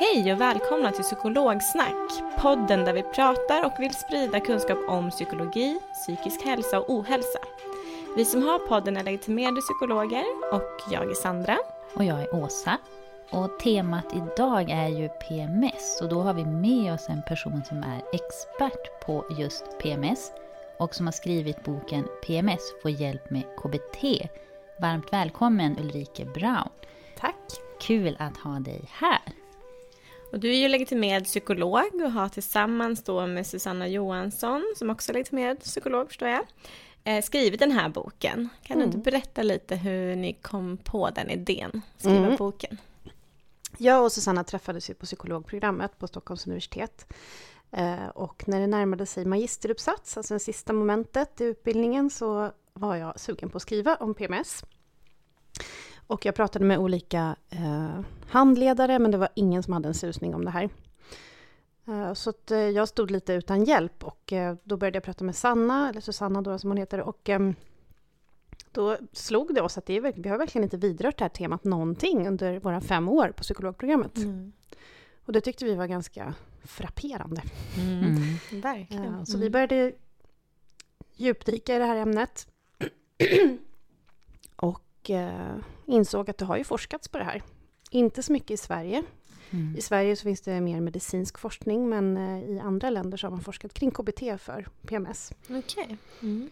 Hej och välkomna till Psykologsnack, podden där vi pratar och vill sprida kunskap om psykologi, psykisk hälsa och ohälsa. Vi som har podden är legitimerade psykologer och jag är Sandra. Och jag är Åsa. Och temat idag är ju PMS och då har vi med oss en person som är expert på just PMS och som har skrivit boken PMS får hjälp med KBT. Varmt välkommen Ulrike Braun. Tack. Kul att ha dig här. Och du är ju legitimerad psykolog och har tillsammans då med Susanna Johansson, som också är legitimerad psykolog förstår jag, eh, skrivit den här boken. Kan mm. du inte berätta lite hur ni kom på den idén, skriva mm. boken? Jag och Susanna träffades ju på psykologprogrammet på Stockholms universitet. Eh, och när det närmade sig magisteruppsats, alltså det sista momentet i utbildningen, så var jag sugen på att skriva om PMS. Och jag pratade med olika eh, handledare, men det var ingen som hade en susning om det här. Eh, så att, eh, jag stod lite utan hjälp och eh, då började jag prata med Sanna, eller Susanna då som hon heter, och ehm, då slog det oss att det är, vi har verkligen inte vidrört det här temat någonting under våra fem år på psykologprogrammet. Mm. Och det tyckte vi var ganska frapperande. Mm. Mm. Verkligen. Så vi mm. började djupdyka i det här ämnet. och insåg att det har ju forskats på det här. Inte så mycket i Sverige. Mm. I Sverige så finns det mer medicinsk forskning, men eh, i andra länder så har man forskat kring KBT för PMS. Okej. Okay. Mm.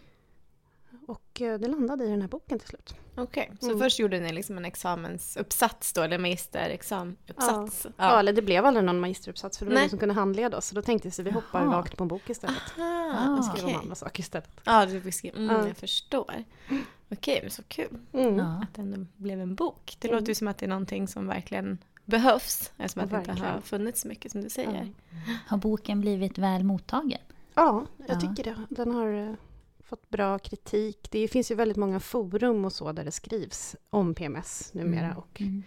Och eh, det landade i den här boken till slut. Okej, okay. så mm. först gjorde ni liksom en examensuppsats då, eller magisterexamenuppsats? Ja. ja. eller det blev aldrig någon magisteruppsats, för det var ingen som kunde handleda oss. Så då tänkte vi att vi hoppar Aha. rakt på en bok istället. Aha, och skriver okay. om andra saker istället. Ja, du skriva, mm, ja. jag förstår. Okej, men så kul mm. att det ändå blev en bok. Det låter ju som att det är någonting som verkligen behövs, eftersom att det inte har funnits så mycket som du säger. Har boken blivit väl mottagen? Ja, jag tycker det. Den har eh, fått bra kritik. Det finns ju väldigt många forum och så där det skrivs om PMS numera mm. och mm.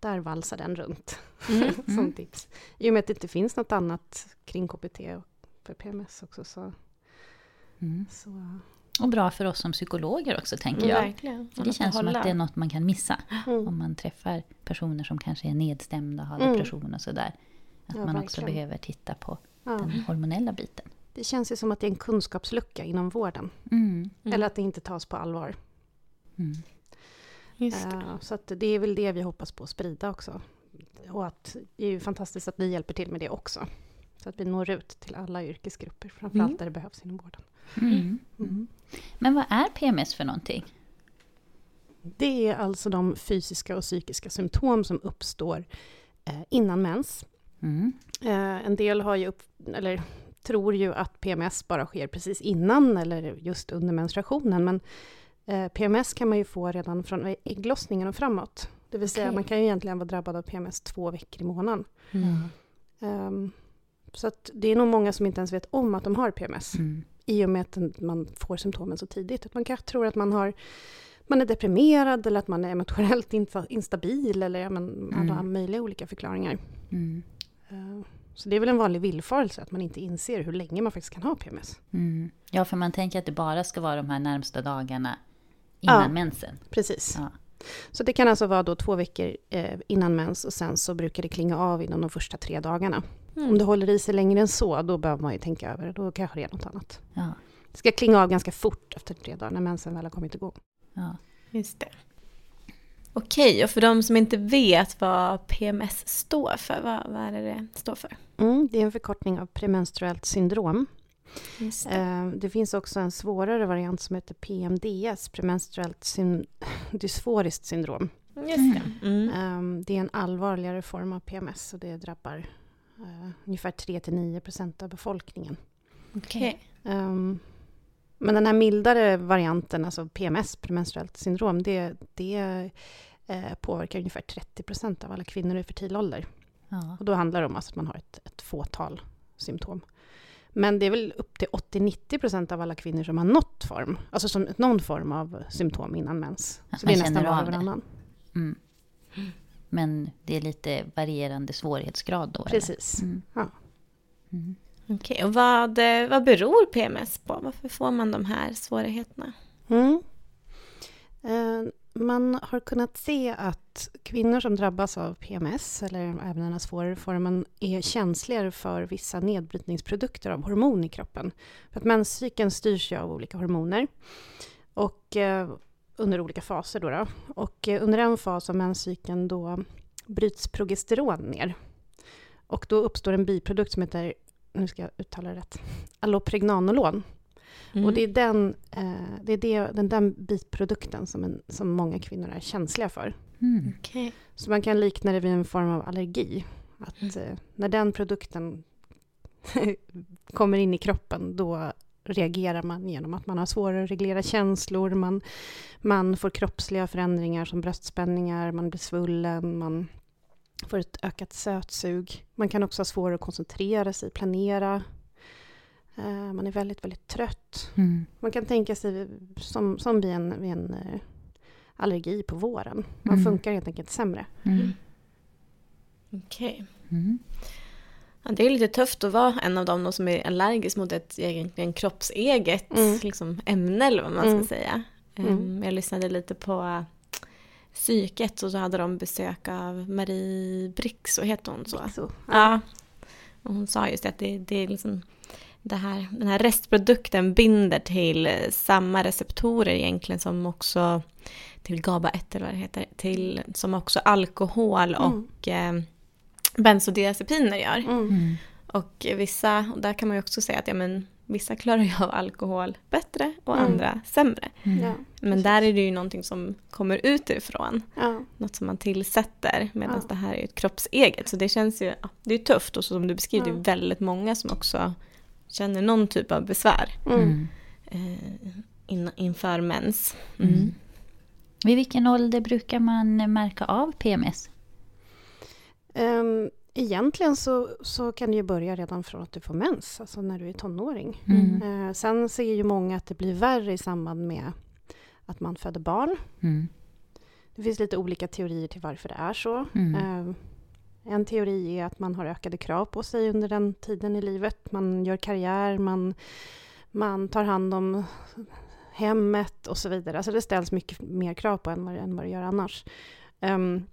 där valsar den runt mm. som mm. tips. I och med att det inte finns något annat kring KBT för PMS också så, mm. så och bra för oss som psykologer också, tänker jag. Verkligen. Det känns som att det är något man kan missa. Mm. Om man träffar personer som kanske är nedstämda och har mm. depression och sådär. Att ja, man också behöver titta på ja. den hormonella biten. Det känns ju som att det är en kunskapslucka inom vården. Mm. mm. Eller att det inte tas på allvar. Mm. Uh, så det är väl det vi hoppas på att sprida också. Och att det är ju fantastiskt att ni hjälper till med det också. Så att vi når ut till alla yrkesgrupper, framförallt mm. där det behövs inom vården. Mm. Mm. Men vad är PMS för någonting? Det är alltså de fysiska och psykiska symptom som uppstår eh, innan mens. Mm. Eh, en del har ju upp, eller tror ju att PMS bara sker precis innan eller just under menstruationen, men eh, PMS kan man ju få redan från ägglossningen och framåt. Det vill säga, man kan ju egentligen vara drabbad av PMS två veckor i månaden. Mm. Um, så att det är nog många som inte ens vet om att de har PMS. Mm. I och med att man får symptomen så tidigt. Att man kanske tror att man, har, man är deprimerad eller att man är emotionellt instabil eller ja, men, alla mm. möjliga olika förklaringar. Mm. Uh, Så det är väl en vanlig villfarelse att man inte inser hur länge man faktiskt kan ha PMS. Mm. Ja, för man tänker att det bara ska vara de här närmsta dagarna innan Ja. mensen. Precis. Ja. Så det kan alltså vara då två veckor eh, innan mens och sen så brukar det klinga av inom de första tre dagarna. Mm. Om det håller i sig längre än så, då behöver man ju tänka över det. Då kanske det är något annat. Ja. Det ska klinga av ganska fort efter tre dagar när mensen väl har kommit igång. Ja. Just det. Okej, och för de som inte vet vad PMS står för, vad, vad är det det står för? Mm, det är en förkortning av premenstruellt syndrom. Just Eh, det finns också en svårare variant som heter PMDS, premenstruellt syn- dysforiskt syndrom. Just det. Mm. Eh, det är en allvarligare form av PMS och det drabbar eh, ungefär 3-9 procent av befolkningen. Okej. Um, men den här mildare varianten, alltså PMS, premenstruellt syndrom, det, det eh, påverkar ungefär 30 procent av alla kvinnor i fertil ålder. Ja. Och då handlar det om alltså att man har ett, ett fåtal symptom. Men det är väl upp till 80-90 procent av alla kvinnor som har något form, alltså som någon form av symptom innan mens. Att Så det är nästan var och det. varannan. Mm. Men det är lite varierande svårighetsgrad då? Precis. Mm. Ja. Mm. Okej, och vad, eh, vad beror PMS på? Varför får man de här svårigheterna? Mm. Eh, man har kunnat se att kvinnor som drabbas av PMS, eller även den här svårare formen, är känsligare för vissa nedbrytningsprodukter av hormon i kroppen. För att menscykeln styrs ju av olika hormoner. Och eh, under olika faser då, då. Och eh, under en fas av menscykeln då bryts progesteron ner. Och då uppstår en biprodukt som heter, nu ska jag uttala det rätt, allopregnanolon. Mm. Och det är den, eh, det är det, den där bitprodukten som, en, som många kvinnor är känsliga för. Mm. Okej. Så man kan likna det vid en form av allergi. Att eh, när den produkten kommer in i kroppen, då reagerar man genom att man har svårare att reglera känslor, man, man får kroppsliga förändringar som bröstspänningar, man blir svullen, man får ett ökat sötsug. Man kan också ha svårare att koncentrera sig, planera. Eh, man är väldigt, väldigt trött. Mm. Man kan tänka sig som, som vid en, vid en eh, allergi på våren. Man Mm. funkar helt enkelt sämre. Mm. Okej. Mm. Ja, det är lite tufft att vara en av dem som är allergisk mot ett egentligen kroppseget Mm. liksom, ämne eller vad man Mm. ska säga. Mm. Um, Jag lyssnade lite på psyket och så hade de besök av Marie Brix, så heter hon så? Så, Ja. Och hon sa just det, att det, det är liksom det här, den här restprodukten binder till eh, samma receptorer egentligen som också till GABA-1 eller vad det heter, till, som också alkohol Mm. och eh, bensodiazepiner gör. Mm. Mm. Och vissa, och där kan man ju också säga att ja, men, vissa klarar ju av alkohol bättre och Mm. andra sämre. Mm. Ja, Men precis. där är det ju någonting som kommer utifrån, ja, något som man tillsätter, medan Ja. det här är ju ett kroppseget. Så det känns ju, det är tufft och så som du beskriver, det är väldigt många som också känner någon typ av besvär mm. Mm. eh, in, inför mens. Mm. Vid vilken ålder brukar man märka av PMS? Ehm, egentligen så, så kan det ju börja redan från att du får mens, alltså när du är tonåring. Mm. Eh, sen ser ju många att det blir värre i samband med att man föder barn. Mm. Det finns lite olika teorier till varför det är så. Mm. Eh, en teori är att man har ökade krav på sig under den tiden i livet. Man gör karriär, man, man tar hand om hemmet och så vidare. Alltså det ställs mycket mer krav på en vad, än vad det gör annars. Um,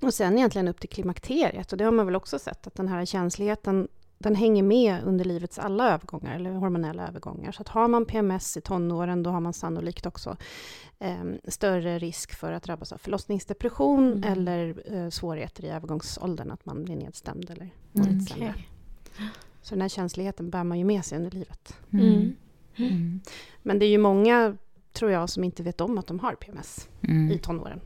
och sen egentligen upp till klimakteriet. Och det har man väl också sett att den här känsligheten den hänger med under livets alla övergångar, eller hormonella övergångar. Så att har man PMS i tonåren, då har man sannolikt också eh, större risk för att drabbas av förlossningsdepression Mm. eller eh, svårigheter i övergångsåldern, att man blir nedstämd eller mår Mm. Okej. Så den här känsligheten bär man ju med sig under livet. Mm. Mm. Men det är ju många, tror jag, som inte vet om att de har PMS Mm. i tonåren.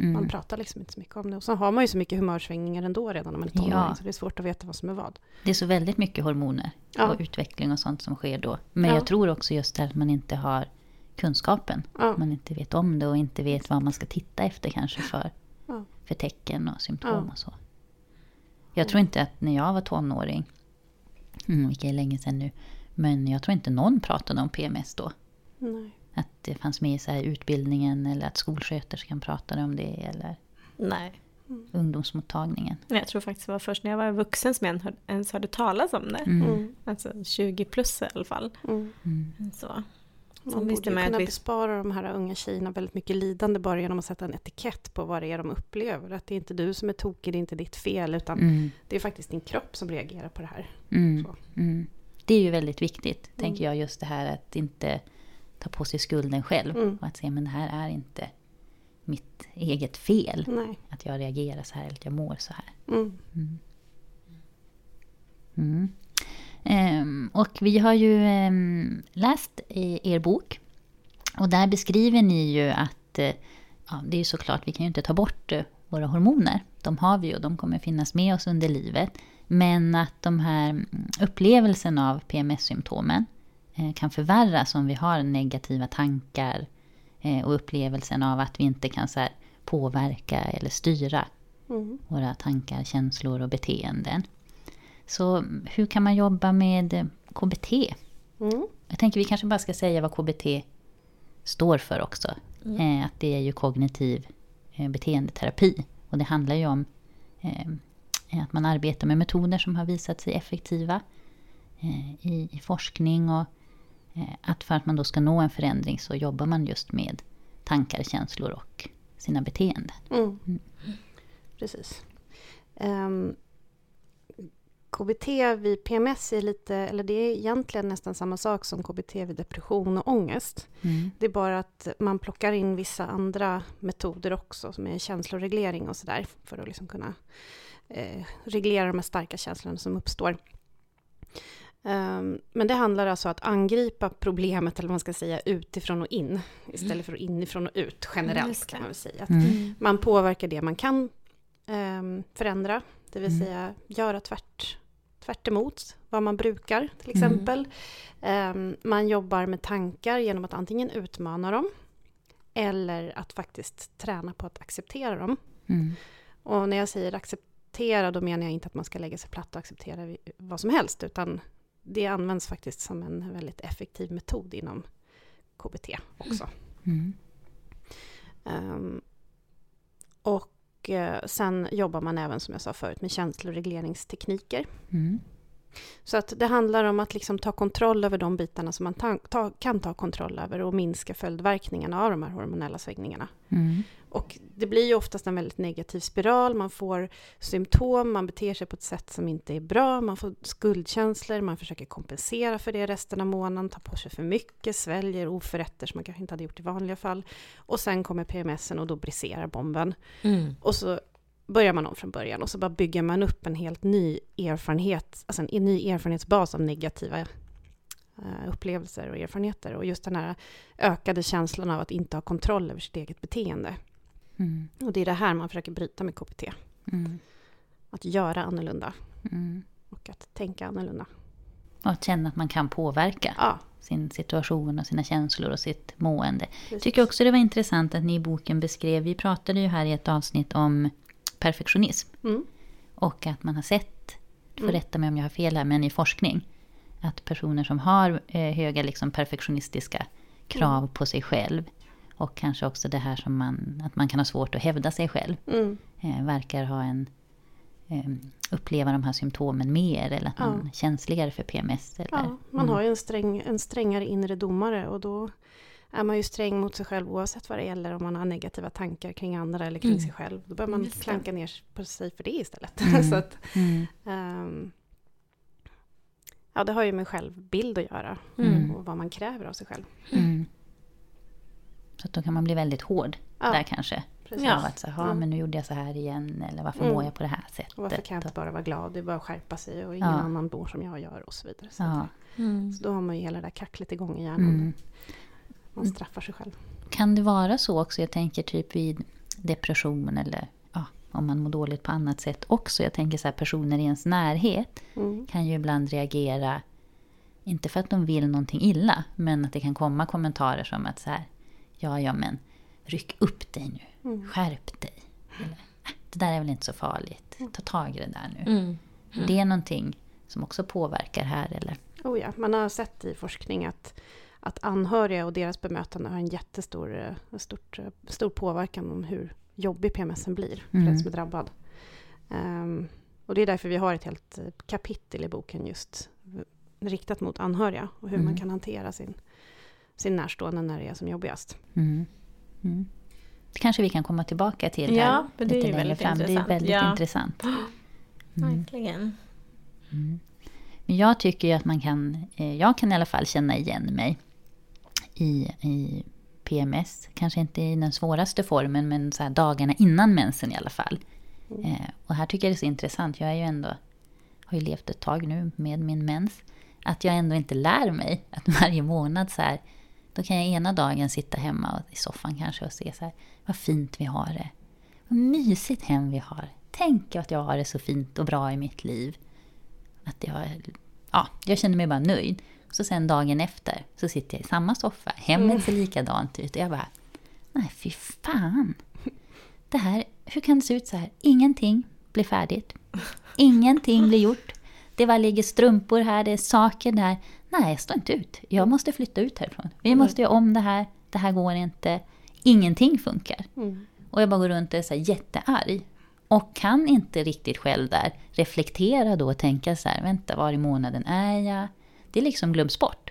Mm. Man pratar liksom inte så mycket om det. Och så har man ju så mycket humörsvängningar ändå redan när man är tonåring, Ja. så det är svårt att veta vad som är vad. Det är så väldigt mycket hormoner Ja. och utveckling och sånt som sker då. Men Ja. jag tror också just det att man inte har kunskapen. Man inte vet om det och inte vet vad man ska titta efter kanske för, för tecken och symptom och så. Jag tror inte att när jag var tonåring, mm, vilket är länge sedan nu, men jag tror inte någon pratade om PMS då. Nej. Att det fanns med i så här utbildningen eller att skolsköterskan pratade om det. Eller, Nej. ungdomsmottagningen. Jag tror faktiskt det var först när jag var vuxen som jag ens hörde talas om det. Mm. Mm. Alltså 20 plus i alla fall. Mm. Mm. Så. Man Sen borde man ju att kunna vi- bespara de här unga tjejerna väldigt mycket lidande bara genom att sätta en etikett på vad det är de upplever. Att det är inte du som är tokig, det är inte ditt fel, utan Mm. det är faktiskt din kropp som reagerar på det här. Mm. Så. Mm. Det är ju väldigt viktigt, Mm. tänker jag, just det här att inte ta på sig skulden själv. Mm. Och att säga, men det här är inte mitt eget fel. Nej. Att jag reagerar så här eller att jag mår så här. Mm. Mm. Ehm, och vi har ju ehm, läst i er bok. Och där beskriver ni ju att eh, ja, det är ju såklart, vi kan ju inte ta bort eh, våra hormoner. De har vi och de kommer finnas med oss under livet. Men att de här mm, upplevelsen av PMS-symptomen kan förvärras om vi har negativa tankar eh, och upplevelsen av att vi inte kan så påverka eller styra Mm. våra tankar, känslor och beteenden. Så hur kan man jobba med eh, KBT? Mm. Jag tänker vi kanske bara ska säga vad KBT står för också. Eh, att det är ju kognitiv eh, beteendeterapi. Och det handlar ju om eh, att man arbetar med metoder som har visat sig effektiva eh, i, forskning. Och eh, att för att man då ska nå en förändring så jobbar man just med tankar, känslor och sina beteenden. Mm. Precis. Ehm, KBT vid PMS är lite, eller det är egentligen nästan samma sak som KBT vid depression och ångest. Mm. Det är bara att man plockar in vissa andra metoder också, som är känsloreglering och sådär, för att liksom kunna eh, reglera de här starka känslorna som uppstår. Ehm, men det handlar alltså om att angripa problemet, eller vad man ska säga, utifrån och in, istället för inifrån och ut, generellt det. kan man väl säga. Att Mm. man påverkar det man kan ehm, förändra, det vill Mm. säga göra tvärt, tvärt emot vad man brukar, till Mm. exempel. Ehm, man jobbar med tankar genom att antingen utmana dem, eller att faktiskt träna på att acceptera dem. Mm. Och när jag säger acceptera, då menar jag inte att man ska lägga sig platt och acceptera vad som helst, utan det används faktiskt som en väldigt effektiv metod inom KBT också. Mm. Ehm, och eh, sen jobbar man även, som jag sa förut, med känsloregleringstekniker. Mm. Så att det handlar om att liksom ta kontroll över de bitarna som man ta, ta, kan ta kontroll över och minska följdverkningarna av de här hormonella svängningarna. Mm. Och det blir ju oftast en väldigt negativ spiral, man får symptom, man beter sig på ett sätt som inte är bra, man får skuldkänslor, man försöker kompensera för det resten av månaden, tar på sig för mycket, sväljer oförrätter som man kanske inte hade gjort i vanliga fall. Och sen kommer PMSen och då briserar bomben. Mm. Och så börjar man om från början och så bara bygger man upp en helt ny erfarenhet, alltså en ny erfarenhetsbas av negativa eh, upplevelser och erfarenheter. Och just den här ökade känslan av att inte ha kontroll över sitt eget beteende. Mm. Och det är det här man försöker bryta med KBT. Mm. Att göra annorlunda Mm. och att tänka annorlunda. Och att känna att man kan påverka Ja, sin situation och sina känslor och sitt mående. Jag tycker också det var intressant att ni i boken beskrev, vi pratade ju här i ett avsnitt om perfektionism. Mm. Och att man har sett, du får Mm. rätta mig om jag har fel här, men i forskning. Att personer som har eh, höga liksom, perfektionistiska krav Mm. på sig själv. Och kanske också det här som man, att man kan ha svårt att hävda sig själv. Mm. Eh, verkar ha en, eh, uppleva de här symptomen mer. Eller att Ja. man är känsligare för PMS. Eller, Ja, man har ju en, sträng, en strängare inre domare och då är man ju sträng mot sig själv oavsett vad det gäller om man har negativa tankar kring andra eller kring Mm. sig själv. Då bör man Just det. klanka ner på sig för det istället. Mm. Så att, Mm. ehm, ja, det har ju med självbild att göra Mm. och vad man kräver av sig själv. Mm. Så att då kan man bli väldigt hård Ja, där kanske. precis. Av att säga, Ja. men nu gjorde jag så här igen. Eller varför Mm. mår jag på det här sättet? Och varför kan jag inte bara vara glad? Det är bara att skärpa sig och ingen Ja. annan bor som jag gör och så vidare. Så, Ja. Mm. så då har man ju hela det där kacklet igång i hjärnan. Mm. Man straffar sig själv. Kan det vara så också, jag tänker typ vid depression eller ja, om man mår dåligt på annat sätt också. Jag tänker så här, personer i ens närhet Mm. kan ju ibland reagera, inte för att de vill någonting illa, men att det kan komma kommentarer som att så här, ja, ja, men ryck upp dig nu, Mm. skärp dig. Eller, "Äh, det där är väl inte så farligt, ta tag i det där nu. Mm. Det är någonting som också påverkar här, eller? Oh ja, man har sett i forskning att, att anhöriga och deras bemötande har en jättestor eh, stort, eh, stor påverkan om hur jobbig PMSen blir för Mm. den som är drabbad. Ehm, och det är därför vi har ett helt eh, kapitel i boken just riktat mot anhöriga och hur Mm. man kan hantera sin, sin närstående när det är som jobbigast. Mm. Mm. Det kanske vi kan komma tillbaka till Ja, här det är lite längre fram. Det är intressant. väldigt Ja. intressant. Mm. Verkligen. Men jag tycker ju att man kan, eh, jag kan i alla fall känna igen mig i, i PMS. Kanske inte i den svåraste formen, men så dagarna innan mensen i alla fall. Eh, och här tycker jag det är så intressant. Jag är ju ändå, har ju levt ett tag nu med min mens. Att jag ändå inte lär mig att varje månad så här, då kan jag ena dagen sitta hemma i soffan kanske och se så här, vad fint vi har det. Vad mysigt hem vi har. Tänk att jag har det så fint och bra i mitt liv. Att jag, ja, jag kände mig bara nöjd. Så sen dagen efter så sitter jag i samma soffa. Hemmet ser likadant ut. Och jag bara, nej fy fan. Det här, hur kan det se ut så här? Ingenting blir färdigt. Ingenting blir gjort. Det bara ligger strumpor här, det är saker där. Nej, jag står inte ut. Jag måste flytta ut härifrån. Vi måste göra om det här. Det här går inte. Ingenting funkar. Och jag bara går runt och är så här jättearg. Och kan inte riktigt själv där reflektera då och tänka så här, vänta, var i månaden är jag? Det liksom glöms bort.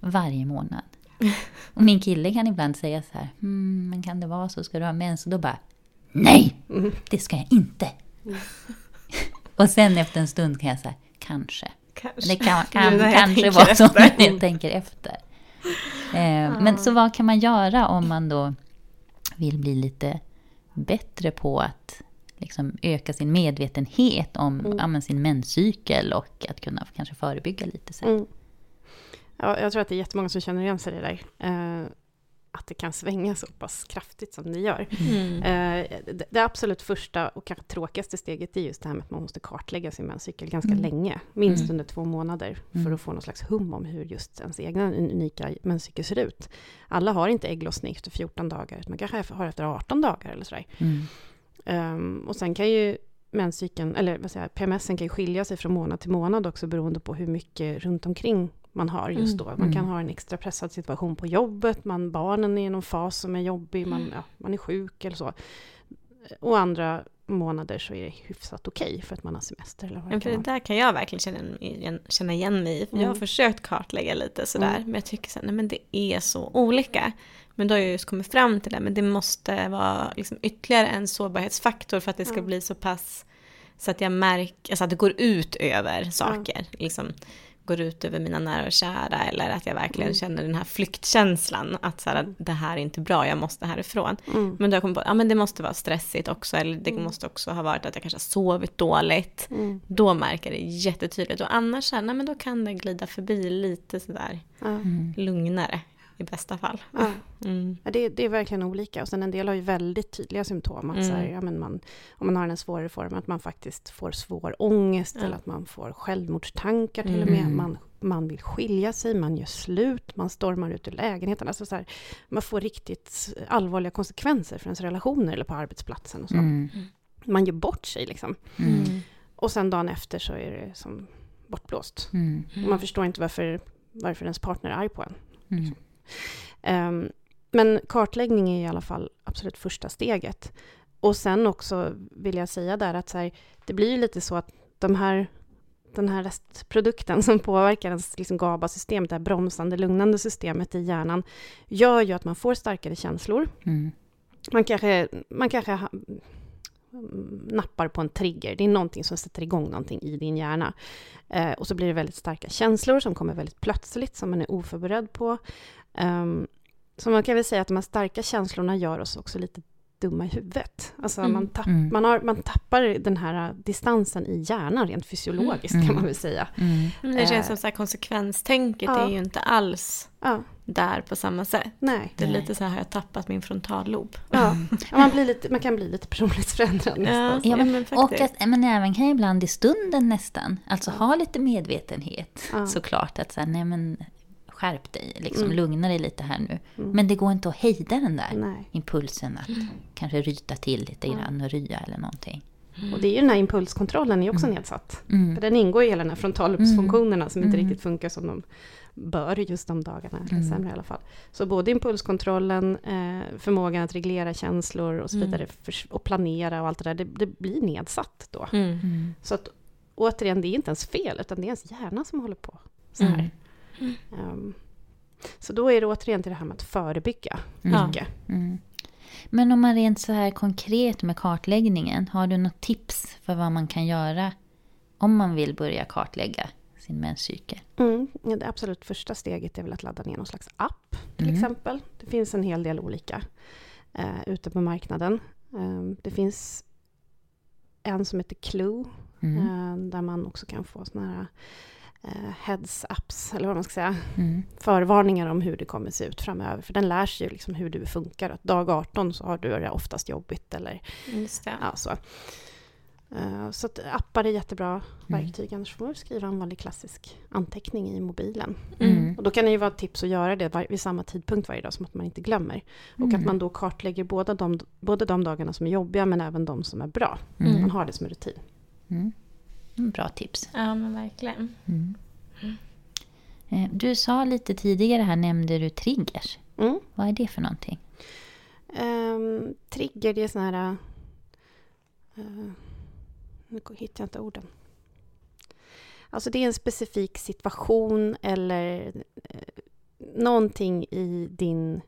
Varje månad. Och min kille kan ibland säga så här, hmm, men kan det vara så, ska du ha mens? Och då bara, nej, det ska jag inte. och sen efter en stund kan jag säga, kanske. Kanske. Det kan, kan kanske vara så när jag tänker efter. Eh, Men så vad kan man göra om man då vill bli lite bättre på att liksom öka sin medvetenhet om ja, men sin menscykel och att kunna kanske förebygga lite sen? Mm. Ja, jag tror att det är jättemånga som känner igen sig i det där. Eh, att det kan svänga så pass kraftigt som det gör. Mm. Eh, det, det absolut första och kanske tråkigaste steget är just det här med att man måste kartlägga sin menscykel ganska Mm. länge, minst Mm. under två månader, för Mm. att få någon slags hum om hur just ens egna unika menscykel ser ut. Alla har inte ägglossning efter 14 dagar, utan man kanske har efter 18 dagar eller sådär. Um, och sen kan ju menscykeln, eller vad säger jag, PMSen kan ju skilja sig från månad till månad också beroende på hur mycket runt omkring man har just då. Man kan Mm. ha en extra pressad situation på jobbet, man, barnen är i någon fas som är jobbig, man, ja, man är sjuk eller så. Och andra månader så är det hyfsat okej för att man har semester eller vad Men för det där kan jag verkligen känna igen, känna igen mig i. Jag har Mm. försökt kartlägga lite sådär. Mm. Men jag tycker så här, nej men det är så olika. Men då har jag just kommit fram till det. Men det måste vara liksom ytterligare en sårbarhetsfaktor för att det ska Ja. bli så pass så att jag märker, alltså att det går ut över saker. Liksom går ut över mina nära och kära eller att jag verkligen Mm. känner den här flyktkänslan. Att så här, det här är inte bra, jag måste härifrån. Mm. Men då jag kommit på, ja men det måste vara stressigt också. Eller det Mm. måste också ha varit att jag kanske har sovit dåligt. Mm. Då märker jag det jättetydligt. Och annars så här, nej, men då kan det glida förbi lite sådär Ja. Mm. lugnare i bästa fall. Ja. Mm. Ja, det, det är verkligen olika. Och sen en del har ju väldigt tydliga symptom. Att så här, Mm. ja, men man, om man har en svårare form, att man faktiskt får svår ångest Ja. eller att man får självmordstankar till och med. Mm. Man, man vill skilja sig, man gör slut, man stormar ut ur lägenheten. Alltså så här, man får riktigt allvarliga konsekvenser för ens relationer eller på arbetsplatsen. Och så. Mm. Man gör bort sig liksom. Mm. Och sen dagen efter så är det som bortblåst. Mm. Och man förstår inte varför, varför ens partner är arg på en. Mm. Ehm, men kartläggning är i alla fall absolut första steget. Och sen också vill jag säga där att så här, det blir ju lite så att de här, den här restprodukten som påverkar ens liksom GABA-systemet, det här bromsande, lugnande systemet i hjärnan, gör ju att man får starkare känslor. Mm. Man kanske, man kanske ha, nappar på en trigger. Det är någonting som sätter igång någonting i din hjärna. Eh, och så blir det väldigt starka känslor som kommer väldigt plötsligt, som man är oförberedd på. Um, så man kan väl säga att de här starka känslorna gör oss också lite dumma i huvudet. Alltså Mm. man, tapp, Mm. man, har, man tappar den här distansen i hjärnan rent fysiologiskt Mm. kan man väl säga. Mm. Men det känns Eh, som så här konsekvenstänket ja. är ju inte alls Ja, där på samma sätt. nej. Det är lite så här, har jag tappat min frontallob? Ja. Ja, man, blir lite, man kan bli lite personlighetsförändrad nästan. Ja, men- men Och att, men även kan ibland i stunden nästan, alltså ha lite medvetenhet Ja. såklart. Att säga, nej men skärp dig, liksom, Mm. lugna dig lite här nu. Mm. Men det går inte att hejda den där Nej. impulsen att kanske ryta till lite Mm. grann och rya eller någonting. Och det är ju den här impulskontrollen är också Mm. nedsatt. Mm. För den ingår i hela den här frontallobsfunktionerna som inte Mm. riktigt funkar som de bör just de dagarna, eller Mm. sämre i alla fall. Så både impulskontrollen, eh, förmågan att reglera känslor och så Mm. vidare, för, och planera och allt det där, det, det blir nedsatt då. Mm. Mm. Så att återigen, det är inte ens fel, utan det är ens hjärna som håller på så här. Ehm, så då är det återigen till det här med att förebygga Mm. mycket. Mm. Men om man rent så här konkret med kartläggningen, har du något tips för vad man kan göra om man vill börja kartlägga sin menscykel? Mm. Det absolut första steget är väl att ladda ner någon slags app till Mm. exempel. Det finns en hel del olika eh, ute på marknaden. Ehm, det finns en som heter Clue, Mm. eh, där man också kan få såna här eh, heads-ups, eller vad man ska säga, Mm. förvarningar om hur det kommer se ut framöver. För den lär sig ju liksom hur du funkar. Att dag 18 så har du det oftast jobbigt eller Just det. ja, så. Eh, Så att appar är jättebra Mm. verktyg. Annars får man skriva en vanlig klassisk anteckning i mobilen. Mm. Och då kan det ju vara ett tips att göra det var- vid samma tidpunkt varje dag, som att man inte glömmer. Och Mm. att man då kartlägger båda de, både de dagarna som är jobbiga, men även de som är bra. Mm. Man har det som rutin. Mm. Mm, Bra tips. Ja, men verkligen. Mm. Eh, Du sa lite tidigare här, nämnde du triggers. Mm. Vad är det för någonting? Ehm, trigger, det är såna här... eh, nu hittar jag inte orden. Alltså det är en specifik situation eller uh, någonting i din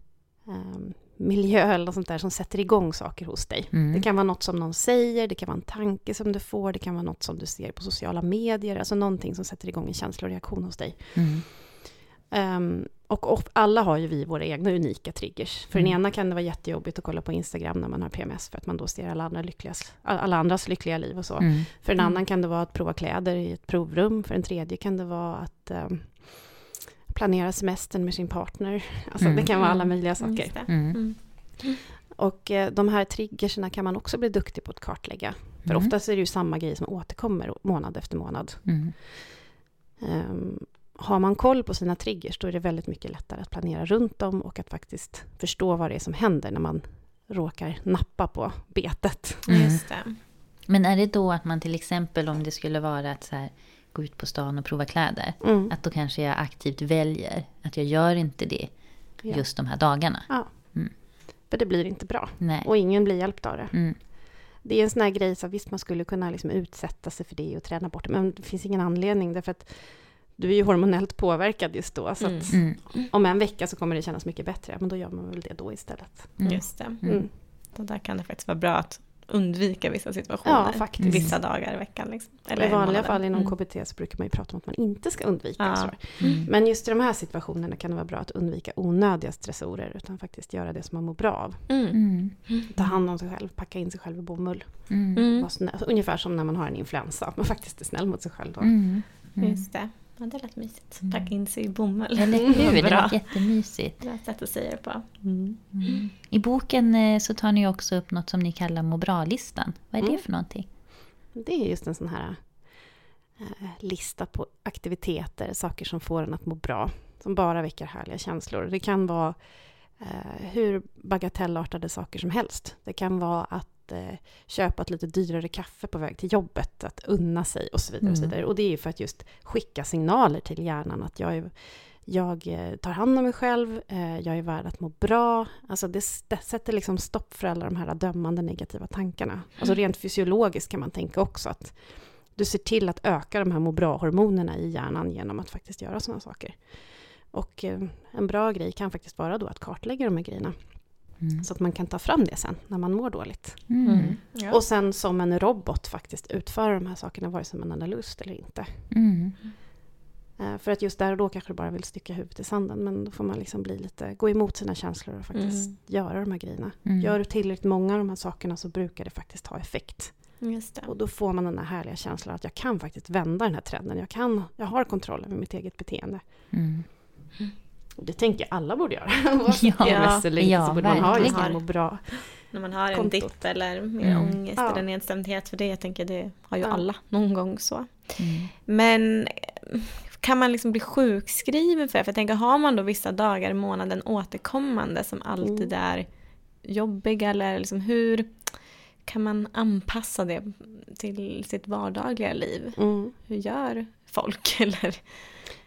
ehm, miljö eller sånt där som sätter igång saker hos dig. Mm. Det kan vara något som någon säger, det kan vara en tanke som du får, det kan vara något som du ser på sociala medier, alltså någonting som sätter igång en känsloreaktion hos dig. Mm. Ehm, och, och alla har ju vi våra egna unika triggers. För Mm. den ena kan det vara jättejobbigt att kolla på Instagram när man har PMS, för att man då ser alla, andra lyckligas, alla andras lyckliga liv och så. Mm. För en Mm. annan kan det vara att prova kläder i ett provrum, för en tredje kan det vara att ehm, planera semestern med sin partner. Alltså Mm. det kan vara alla Mm. möjliga saker. Just det. Mm. Mm. Och eh, de här triggerserna kan man också bli duktig på att kartlägga. För Mm. oftast är det ju samma grej som återkommer månad efter månad. Mm. Ehm, har man koll på sina triggers då är det väldigt mycket lättare att planera runt dem och att faktiskt förstå vad det är som händer när man råkar nappa på betet. Mm. Just det. Men är det då att man till exempel om det skulle vara att så här, gå ut på stan och prova kläder. Mm. Att då kanske jag aktivt väljer att jag gör inte det Ja. just de här dagarna. För det blir inte bra. Nej. Och ingen blir hjälpt av det. Mm. Det är en sån här grej, så visst man skulle kunna liksom utsätta sig för det och träna bort det, men det finns ingen anledning därför att du är ju hormonellt påverkad just då. Så att Mm. om en vecka så kommer det kännas mycket bättre, men då gör man väl det då istället. Mm. Just det. Mm. Så där kan det faktiskt vara bra att undvika vissa situationer. Ja, faktiskt. Vissa dagar i veckan. Liksom. I vanliga fall inom Mm. KBT så brukar man ju prata om att man inte ska undvika. Ja. Så. Mm. Men just i de här situationerna kan det vara bra att undvika onödiga stressorer, utan faktiskt göra det som man mår bra av. Mm. Mm. Ta hand om sig själv, packa in sig själv i bomull. Mm. Mm. Ungefär som när man har en influensa, att man faktiskt är snäll mot sig själv då. Mm. Mm. Just det. Ja, det lät mysigt. Mm. Packa in sig i bomull. Eller hur? Det var jättemysigt. Bra sätt att säga det på. Mm. I boken eh, så tar ni också upp något som ni kallar må bra-listan. Vad är det Mm. för någonting? Det är just en sån här eh, lista på aktiviteter, saker som får en att må bra, som bara väcker härliga känslor. Det kan vara hur bagatellartade saker som helst. Det kan vara att eh, köpa ett lite dyrare kaffe på väg till jobbet, att unna sig och så vidare. Och, så Mm. vidare. och det är ju för att just skicka signaler till hjärnan att jag, är, jag eh, tar hand om mig själv, eh, jag är värd att må bra. Alltså det, det sätter liksom stopp för alla de här dömande negativa tankarna. Alltså rent fysiologiskt kan man tänka också att du ser till att öka de här må bra-hormonerna i hjärnan genom att faktiskt göra sådana saker. Och eh, en bra grej kan faktiskt vara då att kartlägga de här grejerna. Mm. Så att man kan ta fram det sen när man mår dåligt. Mm. Ja. Och sen som en robot faktiskt utföra de här sakerna vare sig man har lust eller inte. Mm. Eh, För att just där och då kanske du bara vill sticka huvudet i sanden. Men då får man liksom bli lite, gå emot sina känslor och faktiskt Mm. göra de här grejerna. Mm. Gör du tillräckligt många av de här sakerna så brukar det faktiskt ha effekt. Just det. Och då får man den här härliga känslan att jag kan faktiskt vända den här trenden. Jag, kan, jag har kontroll över mitt eget beteende. Mm. Det tänker jag alla borde göra. Oavsett Ja, ja, så borde man ha just må bra. När man har en dipp eller mer Mm. ångest Ja. eller nedstämdhet. För det jag tänker det har ju Ja. alla någon gång så. Mm. Men kan man liksom bli sjukskriven för det? För jag tänker, har man då vissa dagar i månaden återkommande som alltid Mm. är jobbiga eller liksom hur kan man anpassa det till sitt vardagliga liv? Mm. Hur gör folk? Eller?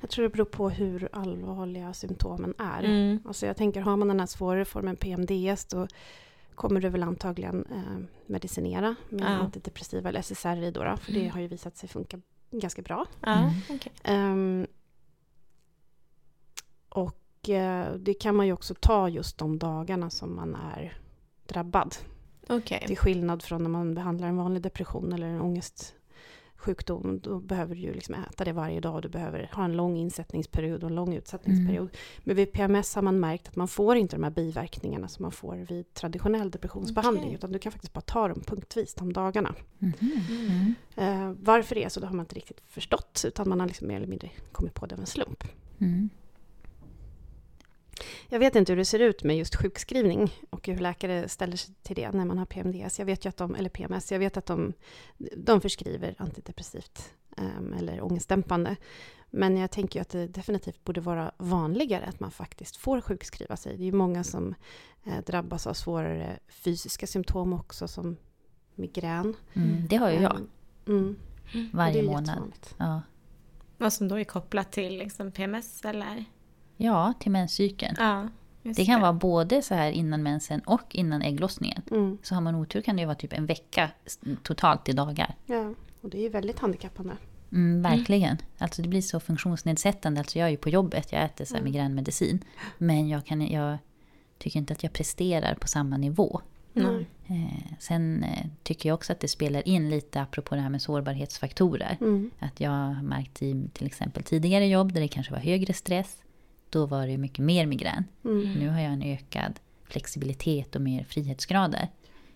Jag tror det beror på hur allvarliga symptomen är. Mm. Alltså jag tänker, har man den här svårare formen PMDS då kommer du väl antagligen eh, medicinera med Ja. antidepressiva eller SSRI då, då för det har ju visat sig funka ganska bra. Ja, Mm. okej. Ehm, och eh, det kan man ju också ta just de dagarna som man är drabbad. Okej. Till skillnad från när man behandlar en vanlig depression eller en ångestsjukdom. Då behöver du ju liksom äta det varje dag. Du behöver ha en lång insättningsperiod och en lång utsättningsperiod. Men vid PMS har man märkt att man får inte de här biverkningarna som man får vid traditionell depressionsbehandling. Okej. Utan du kan faktiskt bara ta dem punktvis de dagarna. Mhm. Mm. Eh, varför det är så, det har man inte riktigt förstått. Utan man har liksom mer eller mindre kommit på det av en slump. Mm. Jag vet inte hur det ser ut med just sjukskrivning och hur läkare ställer sig till det när man har PMDS. Jag vet ju att de, eller PMS, jag vet att de, de förskriver antidepressivt um, eller ångestdämpande. Men jag tänker ju att det definitivt borde vara vanligare att man faktiskt får sjukskriva sig. Det är ju många som eh, drabbas av svårare fysiska symptom också som migrän. Mm. Det har ju jag Ehm, Mm. Och varje månad. Ja. Vad som då är kopplat till liksom PMS eller? Ja, till menscykeln. Ja, Det kan vara både så här innan mensen och innan ägglossningen. Mm. Så har man otur kan det ju vara typ en vecka totalt i dagar. Ja, och det är ju väldigt handikappande. Mm, verkligen. Alltså det blir så funktionsnedsättande. Alltså jag är ju på jobbet, jag äter så här migränmedicin. Men jag, kan, jag tycker inte att jag presterar på samma nivå. Mm. Eh, sen eh, tycker jag också att det spelar in lite, apropå det här med sårbarhetsfaktorer. Mm. Att jag har märkt i till exempel tidigare jobb där det kanske var högre stress. Då var det mycket mer migrän. Mm. Nu har jag en ökad flexibilitet och mer frihetsgrader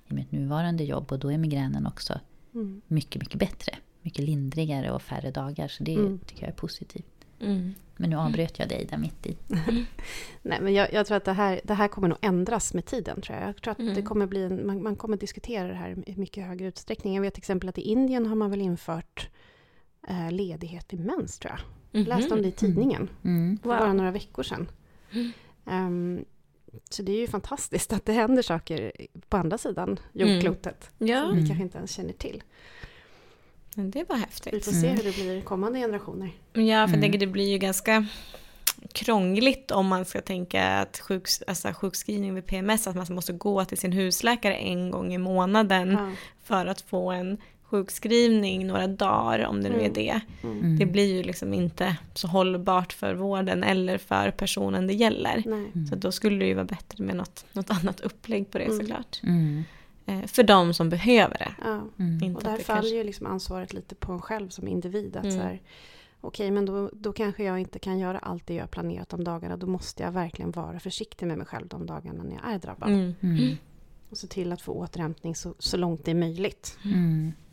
i mitt nuvarande jobb. Och då är migränen också Mm. mycket, mycket bättre. Mycket lindrigare och färre dagar. Så det Mm. tycker jag är positivt. Mm. Men nu avbröt jag dig där mitt i. Nej, men jag, jag tror att det här, det här kommer nog ändras med tiden. tror Jag Jag tror att Mm. det kommer bli en, man, man kommer diskutera det här i mycket högre utsträckning. Jag vet till exempel att i Indien har man väl infört eh, ledighet i mens, tror jag. Jag läste om det i tidningen Mm. för Wow. bara några veckor sedan. Ehm, så det är ju fantastiskt att det händer saker på andra sidan jordklotet. Ja, Som vi Mm. kanske inte ens känner till. men det var Vi häftigt. får se Mm. hur det blir i kommande generationer. Ja, för jag Mm. tänker det blir ju ganska krångligt om man ska tänka att sjuks, alltså sjukskrivning vid PMS, att man måste gå till sin husläkare en gång i månaden Ja. för att få en sjukskrivning några dagar, om det nu är Mm. det. Mm. Mm. Det blir ju liksom inte så hållbart för vården eller för personen det gäller. Mm. Så då skulle det ju vara bättre med något, något annat upplägg på det Mm. såklart. Mm. Eh, för de som behöver det. Ja. Mm. Inte Och där faller kanske- ju liksom ansvaret lite på en själv som individ. Att Mm. så här, okej, men då, då kanske jag inte kan göra allt det jag har planerat de dagarna. Då måste jag verkligen vara försiktig med mig själv de dagarna när jag är drabbad. Mm. Mm. Och se till att få återhämtning så, så långt det är möjligt.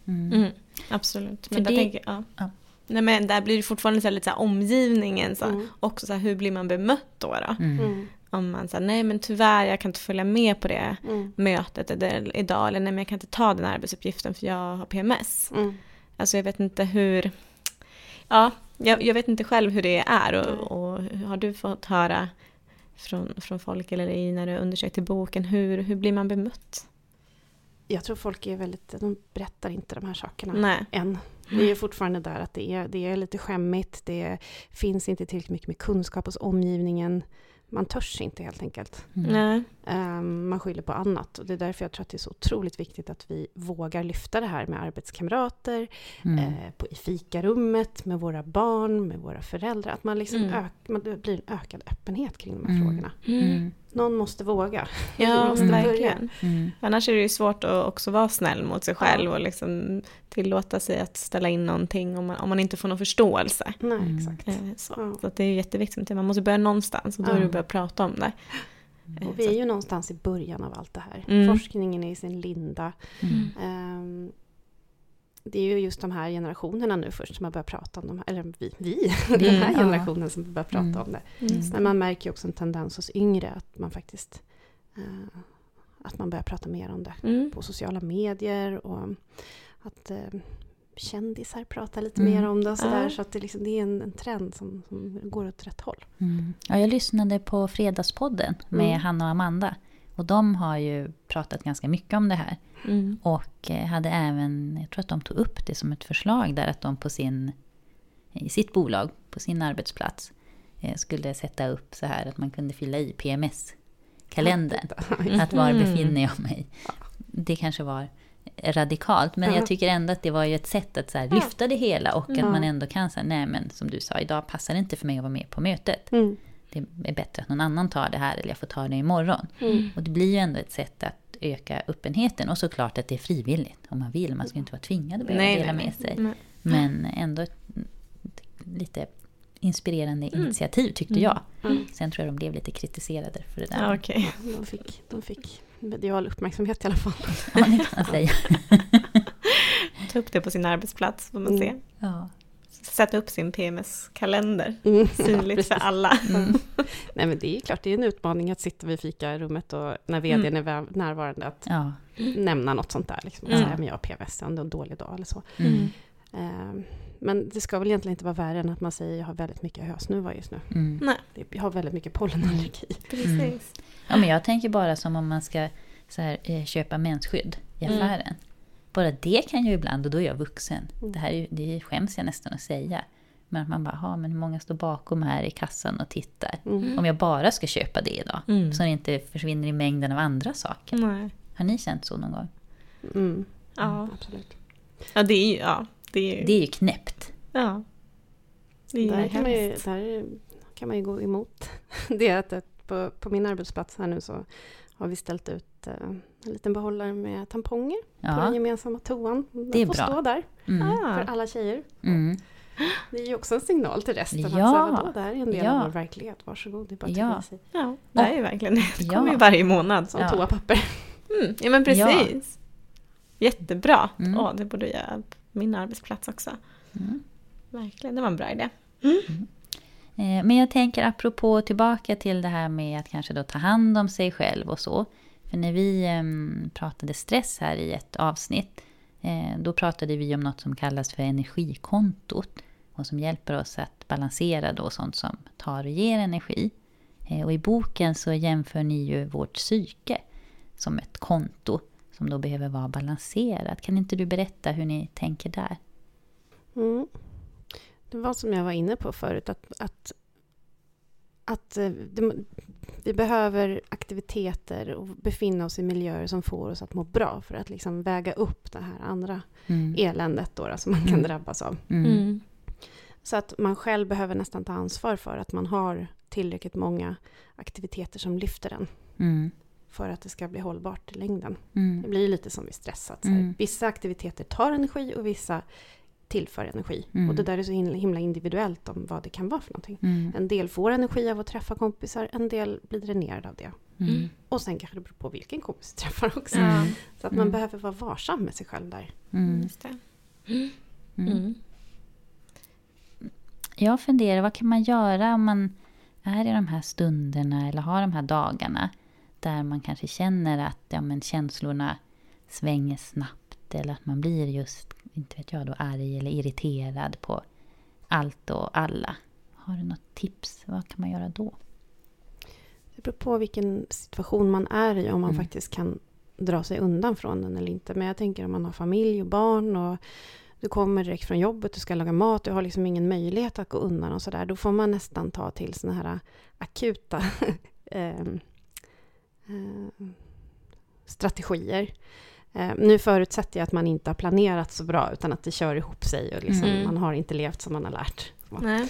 Mm. Mm. Absolut. För Men där det- tänker, ja. ja. Nej men där blir det fortfarande så här, lite så här, omgivningen, så här, Mm. också så här, hur blir man bemött då? då? Mm. Om man säger nej men tyvärr jag kan inte följa med på det Mm. mötet eller, idag, eller nej men jag kan inte ta den arbetsuppgiften för jag har PMS. Mm. Alltså jag vet inte hur, ja, jag, jag vet inte själv hur det är och, och har du fått höra från, från folk eller i när du undersökte boken, hur, hur blir man bemött? Jag tror folk är väldigt, de berättar inte de här sakerna Nej. än. Det är fortfarande där att det är, det är lite skämmigt. Det finns inte tillräckligt mycket med kunskap hos omgivningen. Man törs inte helt enkelt. Mm. Nej. Ehm, man skyller på annat. Och det är därför jag tror att det är så otroligt viktigt att vi vågar lyfta det här med arbetskamrater, Mm. eh, på, i fikarummet, med våra barn, med våra föräldrar. Att man liksom Mm. ök, man, det blir en ökad öppenhet kring de här Mm. frågorna. Någon måste våga. Vi Ja, måste verkligen. Mm. Annars är det ju svårt att också vara snäll mot sig själv och liksom tillåta sig att ställa in någonting om man, om man inte får någon förståelse. Nej, Mm. exakt. Eh, Så, Ja. så att det är jätteviktigt. Man måste börja någonstans och då är det att börja prata om det. Eh, Och vi så är ju någonstans i början av allt det här. Mm. Forskningen är i sin linda. Mm. Ehm, det är ju just de här generationerna nu först som har börjat prata om de här, eller vi, vi den Vi, här ja. generationen som börjar prata Mm. om det. Mm. Men man märker ju också en tendens hos yngre att man faktiskt eh, att man börjar prata mer om det Mm. på sociala medier och att eh, kändisar pratar lite Mm. mer om det och sådär. Ja. Så att det, liksom, det är en, en trend som, som går åt rätt håll. Mm. Ja, jag lyssnade på Fredagspodden med Mm. Hanna och Amanda. Och de har ju pratat ganska mycket om det här. Mm. Och eh, hade även, jag tror att de tog upp det som ett förslag där att de på sin, i sitt bolag, på sin arbetsplats, eh, skulle sätta upp så här att man kunde fylla i PMS-kalendern. Att var Mm. befinner jag mig? Det kanske var radikalt, men jag tycker ändå att det var ju ett sätt att så här lyfta det hela och att man ändå kan säga, nej men som du sa, idag passar det inte för mig att vara med på mötet. Mm. Det är bättre att någon annan tar det här eller jag får ta det imorgon. Och det blir ju ändå ett sätt att öka öppenheten och såklart att det är frivilligt om man vill. Man ska inte vara tvingad att behöva Nej, dela nej, med nej. sig. Nej. Men ändå ett, ett lite inspirerande initiativ tyckte jag. Sen tror jag de blev lite kritiserade för det där. Ja, okej. De fick, de fick medial uppmärksamhet i alla fall. Ja, det kan man säga. Ta upp det på sin arbetsplats får man Mm. se. Ja. Sätta upp sin PMS-kalender. Mm. Synligt för alla. Nej men det är klart, det är en utmaning att sitta vid fikarummet och när vdn Mm. är närvarande att Ja. nämna något sånt där. Liksom. Mm. Säga, men jag har PMS, jag har en dålig dag eller så. Mm. Eh, Men det ska väl egentligen inte vara värre än att man säger jag har väldigt mycket hösnuva just nu. Mm. Jag har väldigt mycket pollenallergi. precis. Ja, men jag tänker bara som om man ska så här, eh, köpa mensskydd i Mm. affären. Bara det kan jag ibland, och då är jag vuxen. Mm. Det här är, ju- det skäms jag nästan att säga. Men att man bara, "Ha, men hur många står bakom här i kassan och tittar? Mm. Om jag bara ska köpa det idag, Mm. så det inte försvinner i mängden av andra saker. Nej. Har ni känt så någon gång? Mm. Ja. Absolut. ja, det är ju... Ja, det är ju... Det är ju knäppt. Ja. Det är ju Där kan, man ju, där kan man ju gå emot. Det är att på, på min arbetsplats här nu så har vi ställt ut en liten behållare med tamponger på den Ja. gemensamma toan. Den Det är får bra. stå där Mm. för Ah. alla tjejer. Mm. Det är ju också en signal till resten. Att Ja. säga, vadå, det här är en del Ja. av vår verklighet. Varsågod, det är bara att Ja. sig. Ja, det är ju verkligen det. Det Ja. kommer ju varje månad. Som Ja. toapapper. Mm, ja men precis. Jättebra. Mm. Åh, det borde jag göra på min arbetsplats också. Mm. Verkligen, det var en bra idé. Eh, Men jag tänker apropå tillbaka till det här med att kanske då ta hand om sig själv och så. För när vi ehm, pratade stress här i ett avsnitt, eh, då pratade vi om något som kallas för energikontot. Och som hjälper oss att balansera då sånt som tar och ger energi. Eh, Och i boken så jämför ni ju vårt psyke som ett konto som då behöver vara balanserat. Kan inte du berätta hur ni tänker där? Mm. Det var som jag var inne på förut, att, att, att eh, det, vi behöver aktiviteter och befinna oss i miljöer som får oss att må bra för att liksom väga upp det här andra Mm. eländet då, då, som man kan Mm. drabbas av. Mm. Så att man själv behöver nästan ta ansvar för att man har tillräckligt många aktiviteter som lyfter en Mm. för att det ska bli hållbart i längden. Mm. Det blir lite som vid stress. Att så här, Mm. Vissa aktiviteter tar energi och vissa tillför energi. Mm. Och det där är så himla individuellt om vad det kan vara för någonting. Mm. En del får energi av att träffa kompisar, en del blir dränerad av det. Mm. Och sen kanske det beror på vilken kompis du träffar också. Ja, Så att man Mm. behöver vara varsam med sig själv där. Mm. just det. Mm. Mm. Jag funderar, vad kan man göra om man är i de här stunderna eller har de här dagarna där man kanske känner att ja, men känslorna svänger snabbt eller att man blir just, inte vet jag då, arg eller irriterad på allt och alla. Har du något tips? Vad kan man göra då? Det beror på vilken situation man är i, om man Mm. faktiskt kan dra sig undan från den eller inte. Men jag tänker om man har familj och barn och du kommer direkt från jobbet, du ska laga mat, du har liksom ingen möjlighet att gå undan och sådär. Då får man nästan ta till såna här akuta ehm, ehm, strategier. Eh, nu förutsätter jag att man inte har planerat så bra utan att det kör ihop sig och liksom, Mm. man har inte levt som man har lärt. Nej.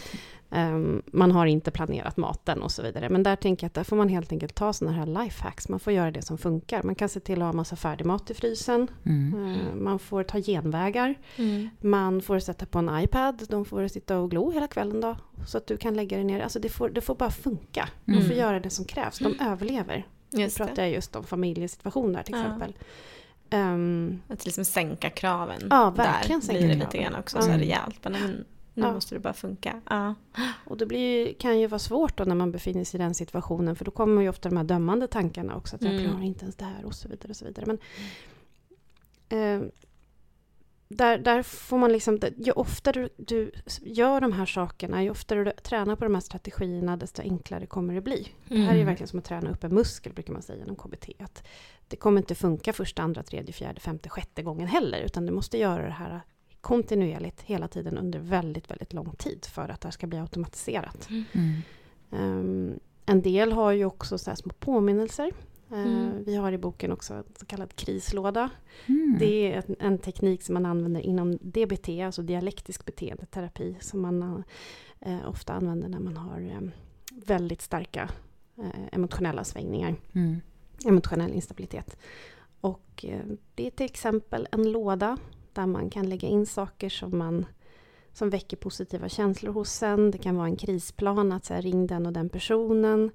Ehm, man har inte planerat maten och så vidare. Men där tänker jag att där får man helt enkelt ta sådana här lifehacks. Man får göra det som funkar. Man kan se till att ha massa färdigmat i frysen. Mm. Ehm, man får ta genvägar. Mm. Man får sätta på en iPad. De får sitta och glo hela kvällen då. Så att du kan lägga dig ner. Alltså det får, det får bara funka. Man Mm. får göra det som krävs. De överlever. Nu pratar jag just om familjesituationer till Ja. Ehm, Att liksom sänka kraven. Ja, verkligen där sänka blir det kraven. lite grann också Ja. så rejält. Men nu Ja. måste det bara funka. Ja. Och det blir, kan ju vara svårt då när man befinner sig i den situationen för då kommer ju ofta de här dömande tankarna också. Att jag Mm. klarar inte ens det här och så vidare. Och så vidare. Men, eh, där, där får man liksom, ju oftare du, du gör de här sakerna, ju oftare du tränar på de här strategierna, desto enklare kommer det bli. Mm. Det här är ju mm. verkligen som att träna upp en muskel, brukar man säga inom KBT. Att det kommer inte funka första, andra, tredje, fjärde, femte, sjätte gången heller, utan du måste göra det här kontinuerligt hela tiden under väldigt, väldigt lång tid för att det här ska bli automatiserat. Mm. Um, en del har ju också så små påminnelser. Mm. Vi har i boken också en så kallad krislåda. Mm. Det är en, teknik som man använder inom DBT, alltså dialektisk beteendeterapi, som man uh, ofta använder när man har um, väldigt starka uh, emotionella svängningar. Emotionell instabilitet. Och eh, det är till exempel en låda där man kan lägga in saker som man som väcker positiva känslor hos en. Det kan vara en krisplan, att säga ring den och den personen.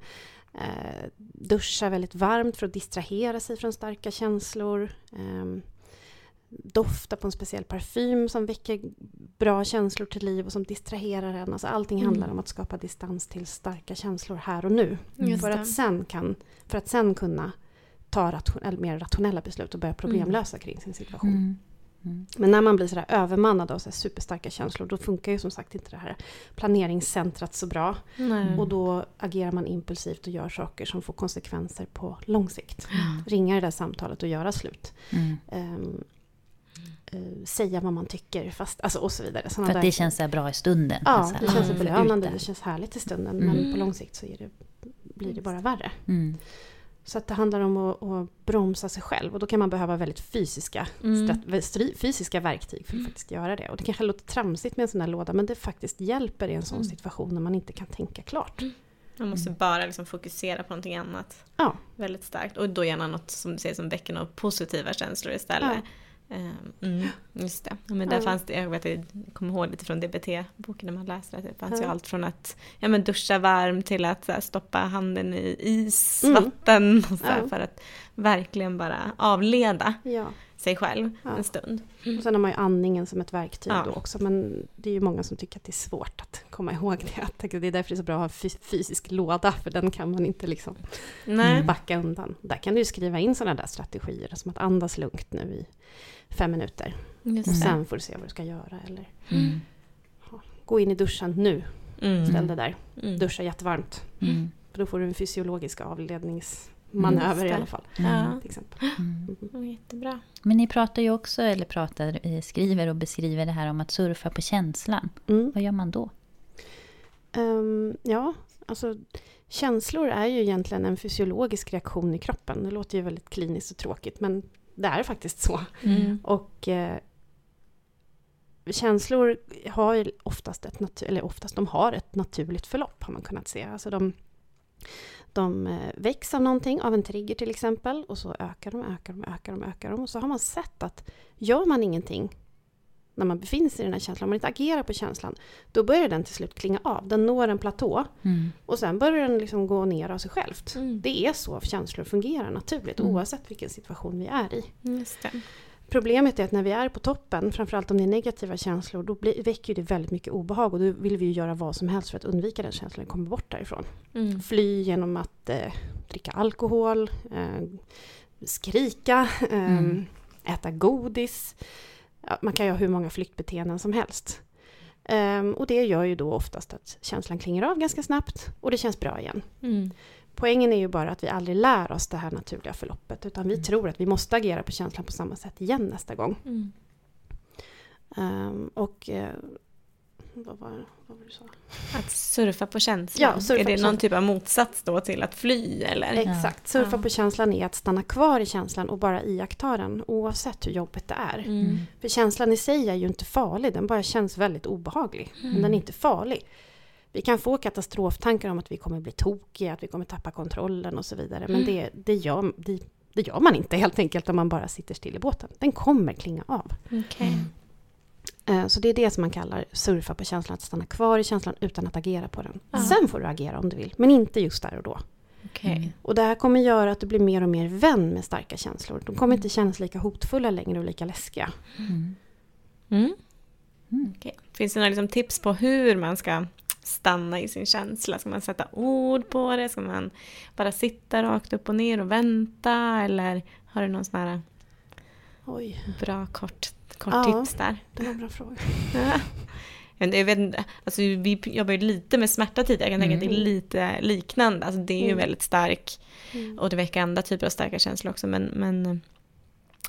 Eh, duscha väldigt varmt för att distrahera sig från starka känslor. Eh, dofta på en speciell parfym som väcker bra känslor till liv och som distraherar en. Alltså allting mm. handlar om att skapa distans till starka känslor här och nu. För att, sen kan, för att sen kunna ta ration, mer rationella beslut och börja problemlösa kring sin situation. Mm. Mm. Men när man blir sådär övermannad av så superstarka känslor då funkar ju som sagt inte det här planeringscentrat så bra. Nej. Och då agerar man impulsivt och gör saker som får konsekvenser på lång sikt. Mm. Ringa det där samtalet och göra slut. Mm. Um, uh, säga vad man tycker fast, alltså, och så vidare. Såna För att där... det känns så bra i stunden? Ja, alltså. det känns belönande, det känns härligt i stunden. Men mm. på lång sikt så det, blir det bara värre. Mm. Så att det handlar om att, att, bromsa sig själv och då kan man behöva väldigt fysiska, mm. fysiska verktyg för att mm. faktiskt göra det. Och det kanske låter tramsigt med en sån här låda men det faktiskt hjälper i en sån mm. situation när man inte kan tänka klart. Mm. Man måste bara liksom fokusera på någonting annat. Ja. Väldigt starkt. Och då gärna något som du säger som väcker några positiva känslor istället. Ja. Ehm, mm, just det. Ja, men där ja. fanns det, jag, vet, jag kommer ihåg lite från DBT-boken när man läste det. Det fanns ja. ju allt från att ja, men duscha varmt till att här, stoppa handen i isvatten. Mm. Och så här, För att verkligen bara avleda sig själv en stund. Mm. Och sen har man ju andningen som ett verktyg då också. Men det är ju många som tycker att det är svårt att komma ihåg det. det är därför det är så bra att ha en fysisk låda. För den kan man inte liksom Nej. backa undan. Där kan du ju skriva in sådana där strategier. Som att andas lugnt nu i fem minuter. Just och sen får du se vad du ska göra. Eller mm. gå in i duschen nu. Mm. Ställ dig där. Mm. Duscha jättevarmt. Mm. För då får du en fysiologisk avledningsmanöver i alla fall. Mm. Till exempel. Mm. Jättebra. Men ni pratar ju också, eller pratar, eh, skriver och beskriver det här om att surfa på känslan. Mm. Vad gör man då? Um, ja, alltså känslor är ju egentligen en fysiologisk reaktion i kroppen. Det låter ju väldigt kliniskt och tråkigt men det är faktiskt så. Mm. Och eh, känslor har ju oftast ett natur, eller oftast, de har ett naturligt förlopp har man kunnat se. Alltså de, de eh, väcks av någonting, av en trigger till exempel, och så ökar de, ökar de, ökar de, ökar de. Och så har man sett att gör man ingenting när man befinner sig i den här känslan, om man inte agerar på känslan, då börjar den till slut klinga av. Den når en platå mm. och sen börjar den liksom gå ner av sig självt. Mm. Det är så känslor fungerar naturligt mm. oavsett vilken situation vi är i. Problemet är att när vi är på toppen, framförallt om det är negativa känslor, då blir, väcker det väldigt mycket obehag och då vill vi göra vad som helst för att undvika den känslan och komma bort därifrån. Mm. Fly genom att eh, dricka alkohol, eh, skrika, eh, äta godis ja, man kan ju ha hur många flyktbeteenden som helst. Um, och det gör ju då oftast att känslan klingar av ganska snabbt och det känns bra igen. Mm. Poängen är ju bara att vi aldrig lär oss det här naturliga förloppet utan vi mm. tror att vi måste agera på känslan på samma sätt igen nästa gång. Mm. Um, och uh, vad var, vad var det du sa? Att surfa på känslan? Ja, surfa är det någon typ av motsats då till att fly eller? Exakt, surfa ja. på känslan är att stanna kvar i känslan och bara iaktta den oavsett hur jobbigt det är. Mm. För känslan i sig är ju inte farlig, den bara känns väldigt obehaglig. Mm. Men den är inte farlig. Vi kan få katastroftankar om att vi kommer bli tokiga, att vi kommer tappa kontrollen och så vidare. Men mm. det, det, gör, det, det gör man inte helt enkelt om man bara sitter still i båten. Den kommer klinga av. Okay. Mm. Eh, så det är det som man kallar surfa på känslan, att stanna kvar i känslan utan att agera på den. Aha. Sen får du agera om du vill, men inte just där och då. Okay. Mm. Och det här kommer göra att du blir mer och mer vän med starka känslor. De kommer inte kännas lika hotfulla längre och lika läskiga. Mm. Mm. mm. Okay. Finns det några liksom tips på hur man ska stanna i sin känsla? Ska man sätta ord på det? Ska man bara sitta rakt upp och ner och vänta? Eller har du någon sån här Oj, Bra kort, kort Ja. tips där. det var en bra fråga. Ja. Jag vet inte, alltså vi jobbar ju lite med smärta tidigare, jag kan tänka att det är lite liknande. Alltså det är ju Mm. väldigt stark Mm. och det väcker andra typer av starka känslor också. Men, men eh,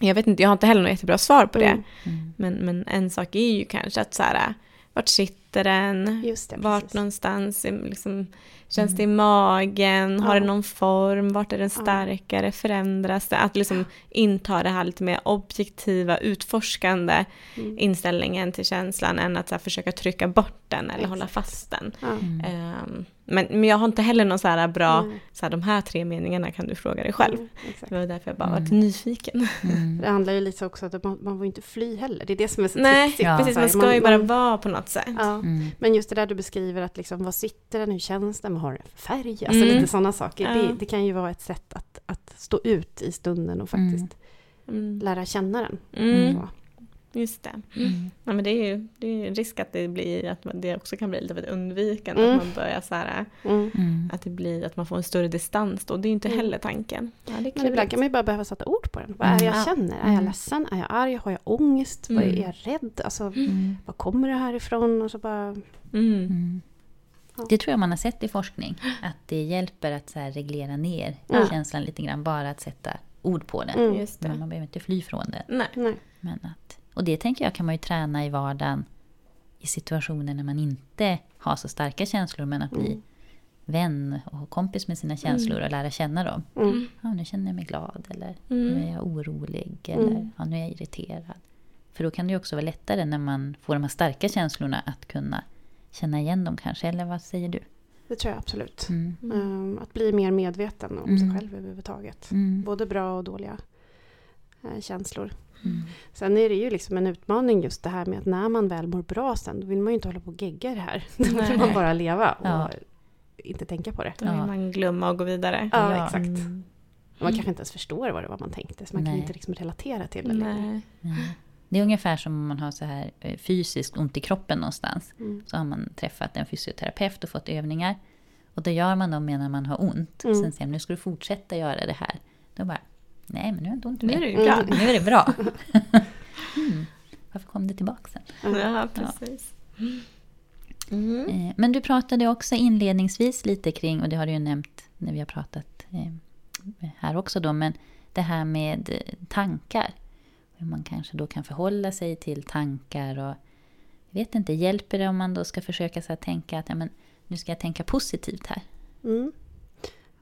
jag vet inte, jag har inte heller något jättebra svar på det. Mm. Mm. Men, men en sak är ju kanske att så här, vart sitter den? Just det, Vart precis. någonstans liksom, känns det i magen? Har Ja. det någon form? Vart är den Ja. starkare? Förändras det? Att liksom inta det här lite mer objektiva, utforskande Mm. inställningen till känslan än att så här, försöka trycka bort den eller hålla Exakt. fast den. Ja. Mm. Ehm, men, men jag har inte heller någon så här bra, Nej. så här, de här tre meningarna kan du fråga dig själv. Mm, exakt. Det var därför jag bara Mm. varit nyfiken. Mm. Det handlar ju lite också om att man, man får inte fly heller. Det är det som är så Nej. Ja. precis, man ska ju bara man- vara på något sätt. Ja. Mm. Men just det där du beskriver att liksom, vad sitter den, hur känns den, vad har den för färg? Alltså Mm. lite sådana saker. Ja. Det, det kan ju vara ett sätt att, att stå ut i stunden och faktiskt Mm. lära känna den. Just det. Mm. Ja, men det är ju det är ju en risk att det blir att det också kan bli lite av ett undvikande. Mm. Att man börjar så här, Mm. Mm. att det blir att man får en större distans då. Det är ju inte Mm. heller tanken. Ja, Men ibland kan man ju bara behöva sätta ord på den. Vad är det jag Mm. känner? Är jag ledsen? Är jag arg? Har jag ångest? Vad är jag rädd? Alltså, Mm. var kommer det här ifrån? Och så bara... Mm. Mm. Ja. Det tror jag man har sett i forskning. Att det hjälper att så här reglera ner Ja. känslan lite grann. Bara att sätta ord på den. Mm. Just Men man behöver inte fly från den. Nej. Nej. Men att, och det tänker jag kan man ju träna i vardagen. I situationer när man inte har så starka känslor. Men att bli Mm. vän och kompis med sina känslor och lära känna dem. Mm. Ja, nu känner jag mig glad. Eller Mm. nu är jag orolig. Eller Mm. ja, nu är jag irriterad. För då kan det ju också vara lättare när man får de här starka känslorna att kunna känna igen dem kanske. Eller vad säger du? Det tror jag absolut. Mm. Um, att bli mer medveten om Mm. sig själv överhuvudtaget. Mm. Både bra och dåliga eh, känslor. Mm. Sen är det ju liksom en utmaning just det här med att när man väl mår bra sen, då vill man ju inte hålla på och gegga det här. Då vill man bara leva och Ja. inte tänka på det. Då vill man glömma och gå vidare. Ja, Ja. exakt. Mm. Man kanske inte ens förstår vad det var man tänkte, så man kan Nej. inte liksom relatera till det längre. Nej. Det är ungefär som om man har så här eh, fysiskt ont i kroppen någonstans. Mm. Så har man träffat en fysioterapeut och fått övningar. Och då gör man dem medan man har ont. Mm. Sen säger man, nu ska du fortsätta göra det här. Då bara, nej men nu har jag inte ont Nu är mer. det bra. Nu är det bra. mm. Varför kom det tillbaka sen? Ja, precis. Mm. Eh, Men du pratade också inledningsvis lite kring, och det har du ju nämnt när vi har pratat eh, här också då, men det här med eh, tankar. Hur man kanske då kan förhålla sig till tankar och jag vet inte, hjälper det om man då ska försöka så här tänka att ja, men, nu ska jag tänka positivt här? Mm.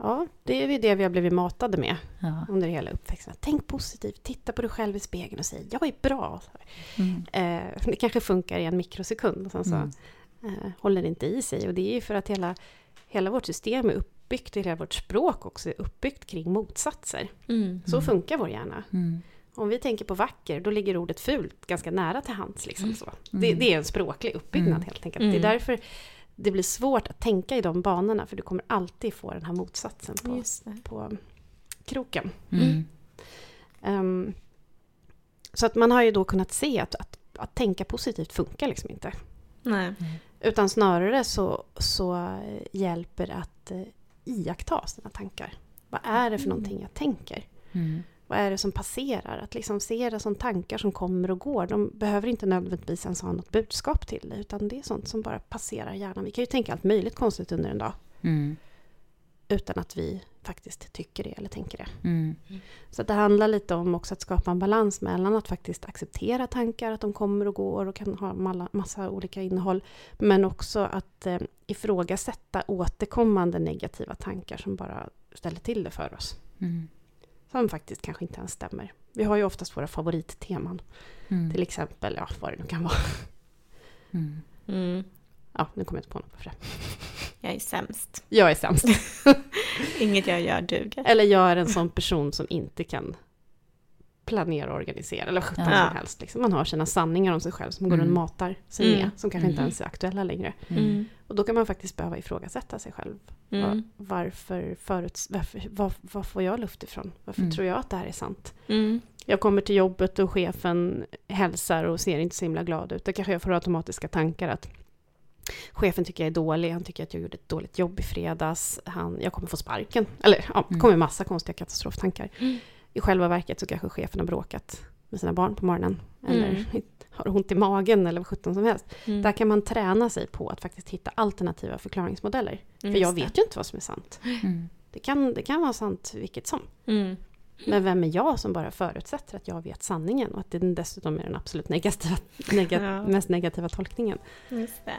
Ja, det är ju det vi har blivit matade med Ja. under hela uppväxten. Tänk positivt, titta på dig själv i spegeln och säg jag är bra. Mm. Eh, det kanske funkar i en mikrosekund och sen så Mm. eh, håller det inte i sig. Och det är ju för att hela, hela vårt system är uppbyggt, hela vårt språk också är uppbyggt kring motsatser. Mm. Så funkar vår hjärna. Mm. Om vi tänker på vacker, då ligger ordet fult ganska nära till hands. Liksom så. Det, Mm. det är en språklig uppbyggnad Mm. helt enkelt. Mm. Det är därför det blir svårt att tänka i de banorna, för du kommer alltid få den här motsatsen på, på kroken. Mm. Ehm, så att man har ju då kunnat se att, att, att tänka positivt funkar liksom inte. Nej. Utan snarare så, så hjälper det att eh, iaktta sina tankar. Vad är det för någonting jag tänker? Mm. Vad är det som passerar? Att liksom se det som tankar som kommer och går. De behöver inte nödvändigtvis ens ha något budskap till det. Utan det är sånt som bara passerar hjärnan. Vi kan ju tänka allt möjligt konstigt under en dag. Mm. Utan att vi faktiskt tycker det eller tänker det. Mm. Så det handlar lite om också att skapa en balans mellan att faktiskt acceptera tankar, att de kommer och går och kan ha massa olika innehåll. Men också att eh, ifrågasätta återkommande negativa tankar som bara ställer till det för oss. Mm. Som faktiskt kanske inte ens stämmer. Vi har ju oftast våra favoritteman. Mm. Till exempel, ja vad det nu kan vara. Mm. Mm. Ja, nu kommer jag inte på något för det. Jag är sämst. Jag är sämst. Inget jag gör duger. Eller jag är en sån person som inte kan planera och organisera eller sjutton Ja. som helst. Liksom. Man har sina sanningar om sig själv som man går Mm. och matar sig Mm. med. Som kanske inte Mm. ens är aktuella längre. Mm. Och då kan man faktiskt behöva ifrågasätta sig själv. Mm. Va- Varför, föruts, varför var, var får jag luft ifrån? Varför Mm. tror jag att det här är sant? Mm. Jag kommer till jobbet och chefen hälsar och ser inte så himla glad ut. Då kanske jag får automatiska tankar att chefen tycker jag är dålig, han tycker att jag gjorde ett dåligt jobb i fredags, han, jag kommer få sparken. Eller ja, det Mm. kommer massa konstiga katastroftankar. Mm. I själva verket så kanske chefen har bråkat med sina barn på morgonen. Eller Mm. har ont i magen eller vad sjutton som helst. Mm. Där kan man träna sig på att faktiskt hitta alternativa förklaringsmodeller. För Just jag det. vet ju inte vad som är sant. Mm. Det kan, det kan vara sant vilket som. Mm. Men vem är jag som bara förutsätter att jag vet sanningen och att det dessutom är den absolut negativa, nega, Ja. mest negativa tolkningen. Just det.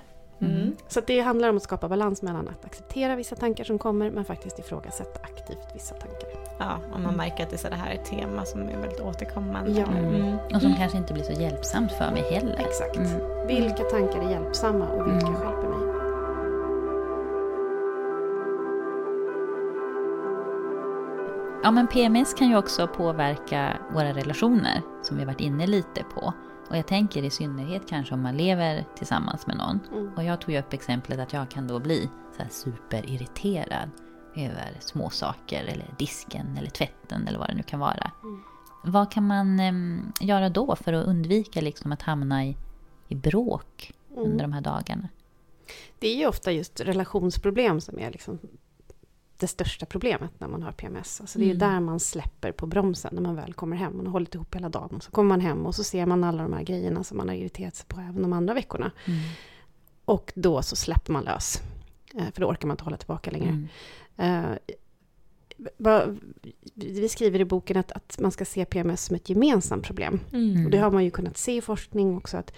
Mm. Mm. Så det handlar om att skapa balans mellan att acceptera vissa tankar som kommer men faktiskt ifrågasätta aktivt vissa tankar. Ja, om man märker att det, är så det här är ett tema som är väldigt återkommande. Ja. Mm. Och som kanske inte blir så hjälpsamt för mig heller. Exakt. Mm. Vilka tankar är hjälpsamma och vilka Mm. stjälper mig? Ja, men PMS kan ju också påverka våra relationer, som vi har varit inne lite på. Och jag tänker i synnerhet kanske om man lever tillsammans med någon. Mm. Och jag tog ju upp exemplet att jag kan då bli så här superirriterad över små saker eller disken eller tvätten eller vad det nu kan vara. Mm. Vad kan man em, göra då för att undvika liksom att hamna i, i bråk Mm. under de här dagarna? Det är ju ofta just relationsproblem som är liksom det största problemet när man har PMS. Alltså det är Mm. där man släpper på bromsen när man väl kommer hem. Man har hållit ihop hela dagen. Och så kommer man hem och så ser man alla de här grejerna som man har irriterat sig på även de andra veckorna. Mm. Och då så släpper man lös. Eh, För då orkar man inte hålla tillbaka längre. Mm. Eh, vi skriver i boken att, att man ska se PMS som ett gemensamt problem. Mm. Och det har man ju kunnat se i forskning också att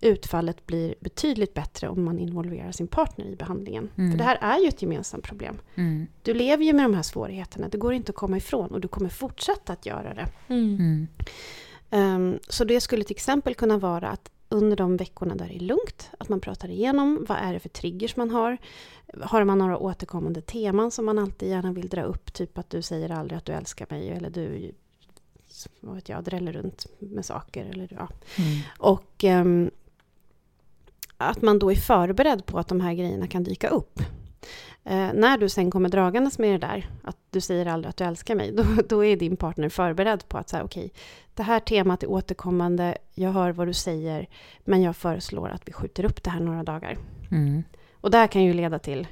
utfallet blir betydligt bättre om man involverar sin partner i behandlingen. Mm. För det här är ju ett gemensamt problem. Mm. Du lever ju med de här svårigheterna, det går inte att komma ifrån och du kommer fortsätta att göra det. Ehm, så det skulle till exempel kunna vara att under de veckorna där det är lugnt, att man pratar igenom vad är det för triggers man har. Har man några återkommande teman som man alltid gärna vill dra upp, typ att du säger aldrig att du älskar mig eller du vad vet jag, dräller runt med saker. Eller, ja. Mm. Och ehm, att man då är förberedd på att de här grejerna kan dyka upp. Eh, när du sen kommer dragandes med det där, att du säger aldrig att du älskar mig, då, då är din partner förberedd på att säga okej, det här temat är återkommande, jag hör vad du säger, men jag föreslår att vi skjuter upp det här några dagar. Mm. Och det här kan ju leda till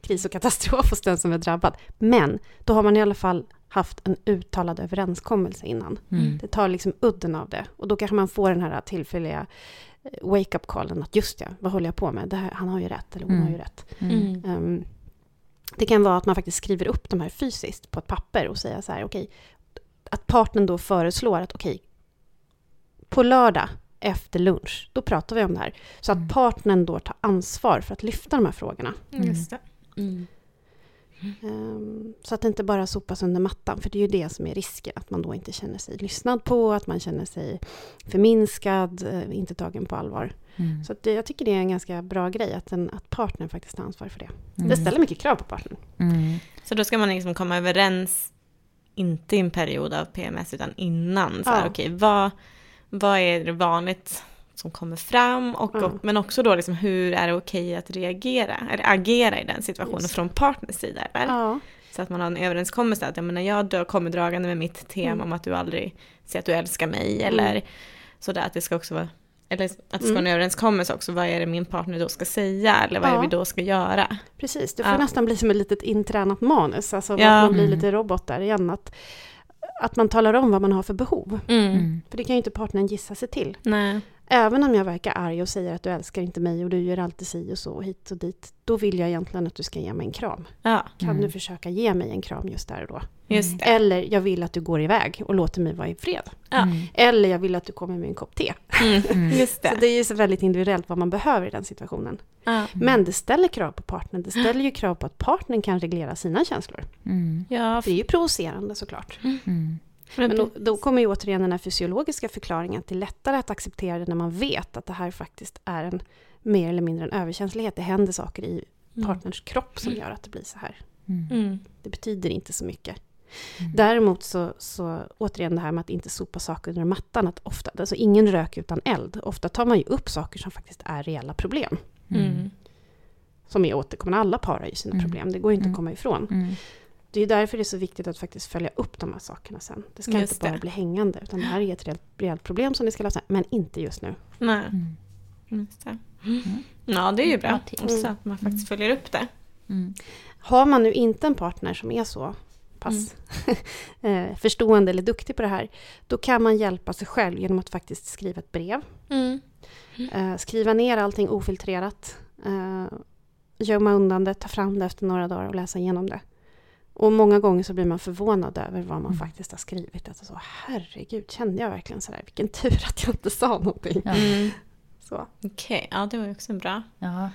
kris och katastrof hos den som är drabbad. Men då har man i alla fall haft en uttalad överenskommelse innan. Mm. Det tar liksom udden av det. Och då kanske man får den här tillfälliga eh, wake-up callen att just ja, vad håller jag på med? Här, han har ju rätt, eller hon Mm. har ju rätt. Mm. Det kan vara att man faktiskt skriver upp de här fysiskt på ett papper och säger så här, okej, att partnern då föreslår att okej, på lördag efter lunch, då pratar vi om det här. Så att Mm. partnern då tar ansvar för att lyfta de här frågorna. Just det. Mm. Ehm, Så att det inte bara sopas under mattan, för det är ju det som är risken. Att man då inte känner sig lyssnad på, att man känner sig förminskad, eh, inte tagen på allvar. Mm. Så att det, jag tycker det är en ganska bra grej, att, en, att partnern faktiskt tar ansvar för det. Mm. Det ställer mycket krav på partnern. Mm. Så då ska man liksom komma överens, inte i en period av PMS, utan innan. Så här, Ja. okej, vad, vad är det vanligt som kommer fram? Och, Ja. och, men också då, liksom, hur är det okej att reagera, eller agera i den situationen Just. från partners sida? Ja, Så att man har en överenskommelse att jag menar, jag dö- kommer dragande med mitt tema Mm. om att du aldrig säger att du älskar mig. Eller sådär att det ska också vara, eller att det ska vara en Mm. överenskommelse också. Vad är det min partner då ska säga? Eller vad är det Ja. vi då ska göra? precis. Det får Ja. nästan bli som ett litet intränat manus, alltså Ja. att man blir Mm. lite robot där igen. Att, att man talar om vad man har för behov. Mm. För det kan ju inte partnern gissa sig till. Nej. Även om jag verkar arg och säger att du älskar inte mig och du gör alltid si och så och hit och dit. Då vill jag egentligen att du ska ge mig en kram. Ja, Kan Mm. du försöka ge mig en kram just där och då? just det. Eller jag vill att du går iväg och låter mig vara i fred. Ja. Mm. Eller jag vill att du kommer med en kopp te. Mm. Mm. Just Så det. det är ju så väldigt individuellt vad man behöver i den situationen. Ja. Men det ställer krav på partnern. Det ställer ju krav på att partnern kan reglera sina känslor. Mm. Ja, Det är ju provocerande såklart. Mm. Men då, då kommer ju återigen den här fysiologiska förklaringen att det är lättare att acceptera det när man vet att det här faktiskt är en mer eller mindre en överkänslighet. Det händer saker i partners kropp som gör att det blir så här. Mm. Mm. Det betyder inte så mycket. Mm. Däremot så, så återigen det här med att inte sopa saker under mattan. Att ofta, alltså ingen rök utan eld. Ofta tar man ju upp saker som faktiskt är reella problem. Mm. Som är återkommande. Alla par har ju sina Mm. problem. Det går ju inte Mm. att komma ifrån. Mm. Det är därför det är så viktigt att faktiskt följa upp de här sakerna sen. Det ska Just inte bara det. bli hängande. Utan det här är ett reellt, reellt problem som ni ska lösa. Men inte just nu. Nej, Mm. just det. Ja, det är ju bra. Tips. Också att man faktiskt följer upp det. Mm. Har man nu inte en partner som är så pass mm. förstående eller duktig på det här, då kan man hjälpa sig själv genom att faktiskt skriva ett brev. Mm. Mm. Skriva ner allting ofiltrerat. Gömma undan det, ta fram det efter några dagar och läsa igenom det. Och många gånger så blir man förvånad över vad man mm. faktiskt har skrivit. Alltså så, herregud, kände jag verkligen sådär? Vilken tur att jag inte sa någonting. Mm. Okej, okay, ja det var ju också bra. Ja,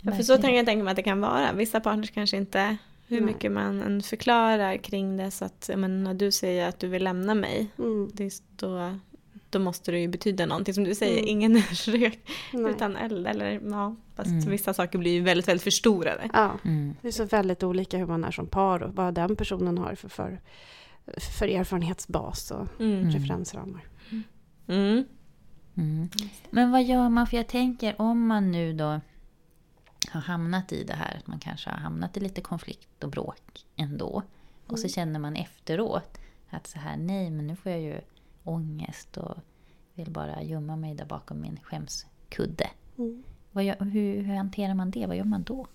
ja, för så tänker jag tänka mig att det kan vara. Vissa partners kanske inte, hur Nej. mycket man än förklarar kring det. Så att men, när du säger att du vill lämna mig, mm. det, då, då måste det ju betyda någonting. Som du säger, mm. ingen rök utan eld. Eller, ja, fast mm. vissa saker blir ju väldigt, väldigt förstorade. Ja, mm. det är så väldigt olika hur man är som par och vad den personen har för, för, för erfarenhetsbas och mm. referensramar. Mm. Mm. Men vad gör man? För jag tänker om man nu då har hamnat i det här, att man kanske har hamnat i lite konflikt och bråk ändå. Och så känner man efteråt att så här, nej men nu får jag ju ångest och vill bara gömma mig där bakom min skämskudde. Mm. Vad gör, hur, hur hanterar man det? Vad gör man då?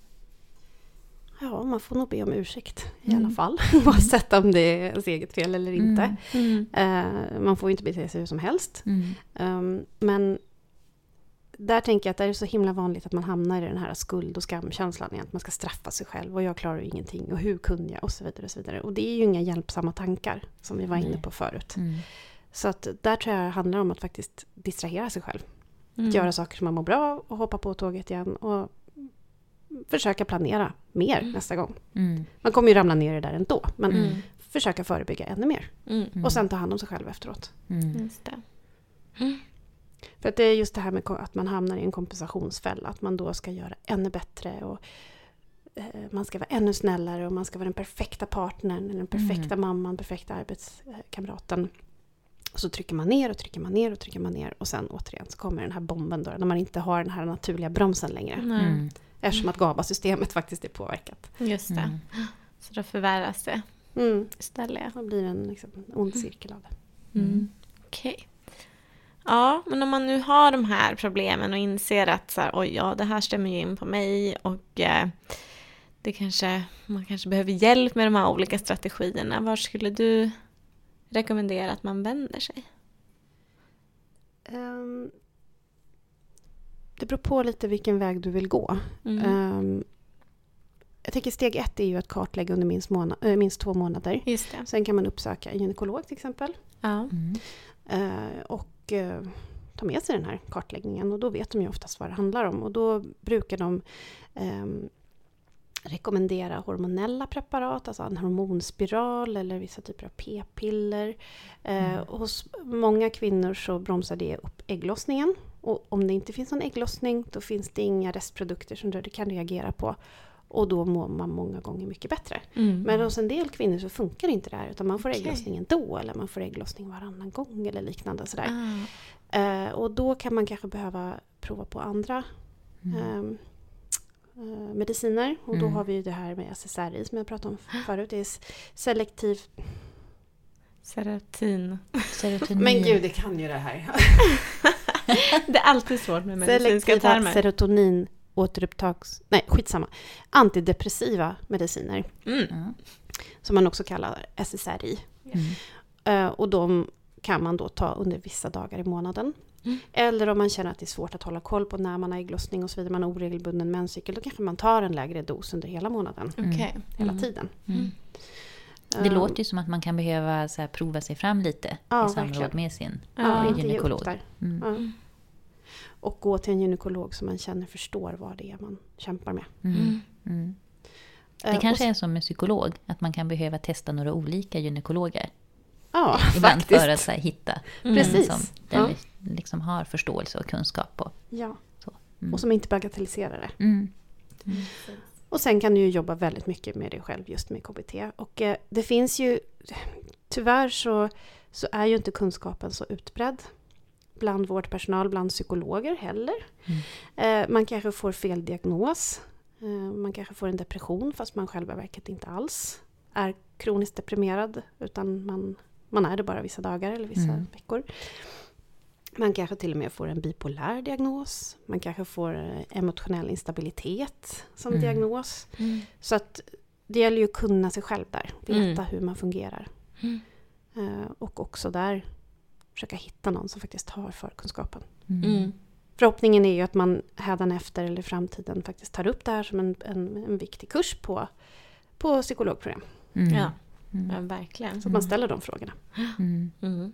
Ja, man får nog be om ursäkt i mm. alla fall. Oavsett om det är ens eget fel eller inte. Mm. Uh, man får ju inte bete sig hur som helst. Um, men där tänker jag att det är så himla vanligt att man hamnar i den här skuld och skamkänslan. Att man ska straffa sig själv och jag klarar ju ingenting och hur kunde jag och så vidare. Och så vidare. Och det är ju inga hjälpsamma tankar som vi var inne på förut. Mm. Så att där tror jag det handlar om att faktiskt distrahera sig själv. Mm. Göra saker som man mår bra och hoppa på tåget igen. Och försöka planera mer mm. nästa gång. Mm. Man kommer ju ramla ner i det där ändå. Men mm. försöka förebygga ännu mer. Mm. Och sen ta hand om sig själv efteråt. Just det. För att det är just det här med att man hamnar i en kompensationsfälla. Att man då ska göra ännu bättre. Och eh, man ska vara ännu snällare och man ska vara den perfekta partnern, eller den perfekta mm. mamman, perfekta arbetskamraten. Och så trycker man ner och trycker man ner och trycker man ner. Och sen återigen så kommer den här bomben då, när man inte har den här naturliga bromsen längre. Mm. Eftersom att GABA-systemet faktiskt är påverkat. Just det. Mm. Så då förvärras det mm. istället. Det blir en liksom, ond cirkel av det. Mm. Okej. Okay. Ja, men om man nu har de här problemen och inser att så här, oj, ja, det här stämmer ju in på mig och eh, det kanske, man kanske behöver hjälp med de här olika strategierna. Var skulle du rekommendera att man vänder sig? Um, det beror på lite vilken väg du vill gå. Mm. Um, jag tänker steg ett är ju att kartlägga under minst, månad, äh, minst två månader. Sen kan man uppsöka en gynekolog till exempel. Ja. Mm. Uh, och eh, ta med sig den här kartläggningen och då vet de ju oftast vad det handlar om och då brukar de eh, rekommendera hormonella preparat, alltså en hormonspiral eller vissa typer av p-piller. Eh, mm. hos många kvinnor så bromsar det upp ägglossningen. Och om det inte finns någon ägglossning då finns det inga restprodukter som du kan reagera på. Och då mår man många gånger mycket bättre. Mm. Men hos en del kvinnor så funkar inte det här utan man får okay. ägglossning ändå eller man får ägglossning varannan gång eller liknande. Sådär. Ah. Eh, och då kan man kanske behöva prova på andra mm. Eh, mediciner. Och mm. då har vi det här med SSRI som jag pratade om förut. Det är selektiv... Serotin. Serotonin. Men gud, det kan ju det här. det är alltid svårt med medicinska termer. Selektiva serotonin återupptags... Nej, skitsamma. Antidepressiva mediciner. Mm. Som man också kallar SSRI. Mm. Uh, och de kan man då ta under vissa dagar i månaden. Mm. Eller om man känner att det är svårt att hålla koll på när man har ägglossning och så vidare, man har oregelbunden menscykel, då kanske man tar en lägre dos under hela månaden. Okay. Hela mm. tiden. Mm. Det låter ju som att man kan behöva så här, prova sig fram lite ja, i samråd verkligen. med sin ja, gynekolog. Mm och gå till en gynekolog som man känner förstår vad det är man kämpar med. Mm. Mm. mm. Det eh, kanske är som med psykolog, att man kan behöva testa några olika gynekologer. Ja, Ibland faktiskt. för att här, hitta Precis. som ja. liksom har förståelse och kunskap på. Ja, mm. och som inte bagatelliserar det. Mm. Mm. Och sen kan du ju jobba väldigt mycket med dig själv just med KBT. Och eh, det finns ju, tyvärr så, så är ju inte kunskapen så utbredd bland vårdpersonal, bland psykologer heller. Mm. Eh, man kanske får fel diagnos. Eh, man kanske får en depression fast man själva verket inte alls är kroniskt deprimerad utan man, man är det bara vissa dagar eller vissa mm. veckor. Man kanske till och med får en bipolär diagnos. Man kanske får eh, emotionell instabilitet som mm. diagnos. Mm. Så att det gäller ju att kunna sig själv där. Veta Mm. hur man fungerar. Mm. Eh, och också där försöka hitta någon som faktiskt har förkunskapen. Mm. Förhoppningen är ju att man hädanefter eller i framtiden faktiskt tar upp det här som en, en, en viktig kurs på, på psykologprogram. Mm. Ja. Mm. ja, verkligen. Så att man ställer de frågorna. Mm. Mm.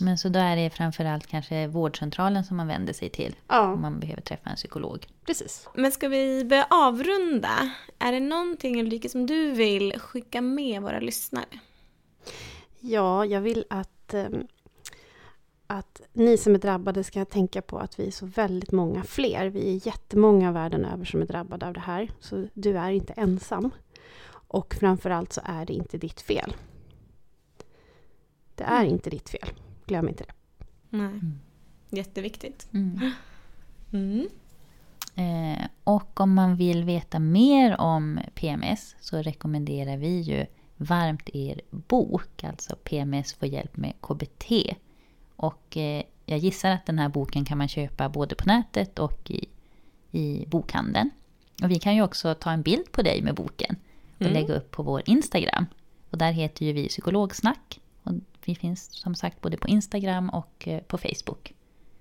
Men så då är det framförallt kanske vårdcentralen som man vänder sig till om Ja, man behöver träffa en psykolog. precis. Men ska vi börja avrunda? Är det någonting Ulrika som du vill skicka med våra lyssnare? Ja, jag vill att, ehm, att ni som är drabbade ska tänka på att vi är så väldigt många fler. Vi är jättemånga världen över som är drabbade av det här. Så du är inte ensam. Och framförallt så är det inte ditt fel. Det är inte ditt fel. Glöm inte det. Nej. Jätteviktigt. Mm. Mm. Eh, och om man vill veta mer om PMS så rekommenderar vi ju varmt er bok, alltså PMS får hjälp med KBT. Och eh, jag gissar att den här boken kan man köpa både på nätet och i, i bokhandeln. Och vi kan ju också ta en bild på dig med boken och Mm. lägga upp på vår Instagram. Och där heter ju vi Psykologsnack. Och vi finns som sagt både på Instagram och eh, på Facebook.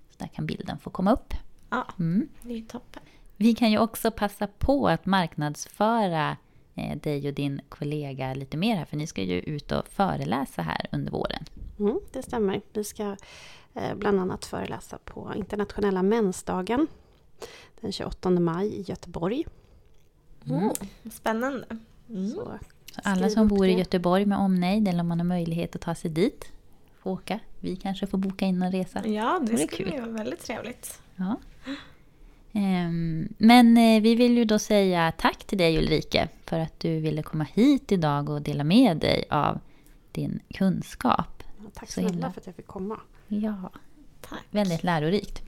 Så där kan bilden få komma upp. Ja, Mm. det är toppen. Vi kan ju också passa på att marknadsföra eh, dig och din kollega lite mer här, för ni ska ju ut och föreläsa här under våren. Mm, det stämmer. Vi ska eh, bland annat föreläsa på internationella mensdagen den 28 maj i Göteborg. Oh, spännande. Mm. Så alla som bor i. Göteborg med omnejd, eller om man har möjlighet att ta sig dit, får åka. Vi kanske får boka in en resa. Ja, det, Det skulle kul. vara väldigt trevligt. Ja. Ehm, Men eh, vi vill ju då säga tack till dig Ulrike för att du ville komma hit idag och dela med dig av din kunskap. ja, tack Så snälla himla- för att jag fick komma. Ja, Tack. väldigt lärorikt.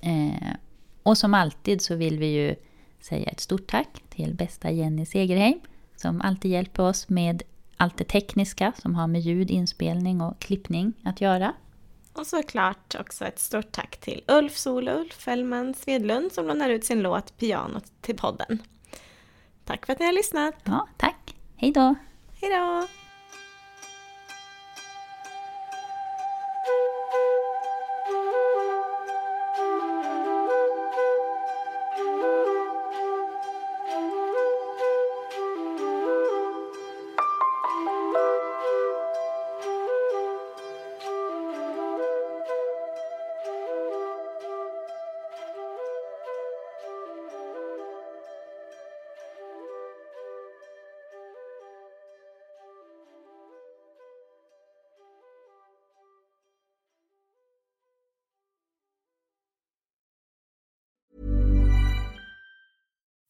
Eh, och som alltid så vill vi ju säga ett stort tack till bästa Jenny Segerheim som alltid hjälper oss med allt det tekniska som har med ljud, inspelning och klippning att göra. Och såklart också ett stort tack till Ulf Solulf Fällman Svedlund som lånar ut sin låt Pianot till podden. Tack för att ni har lyssnat. Ja, tack! Hej då! Hej då!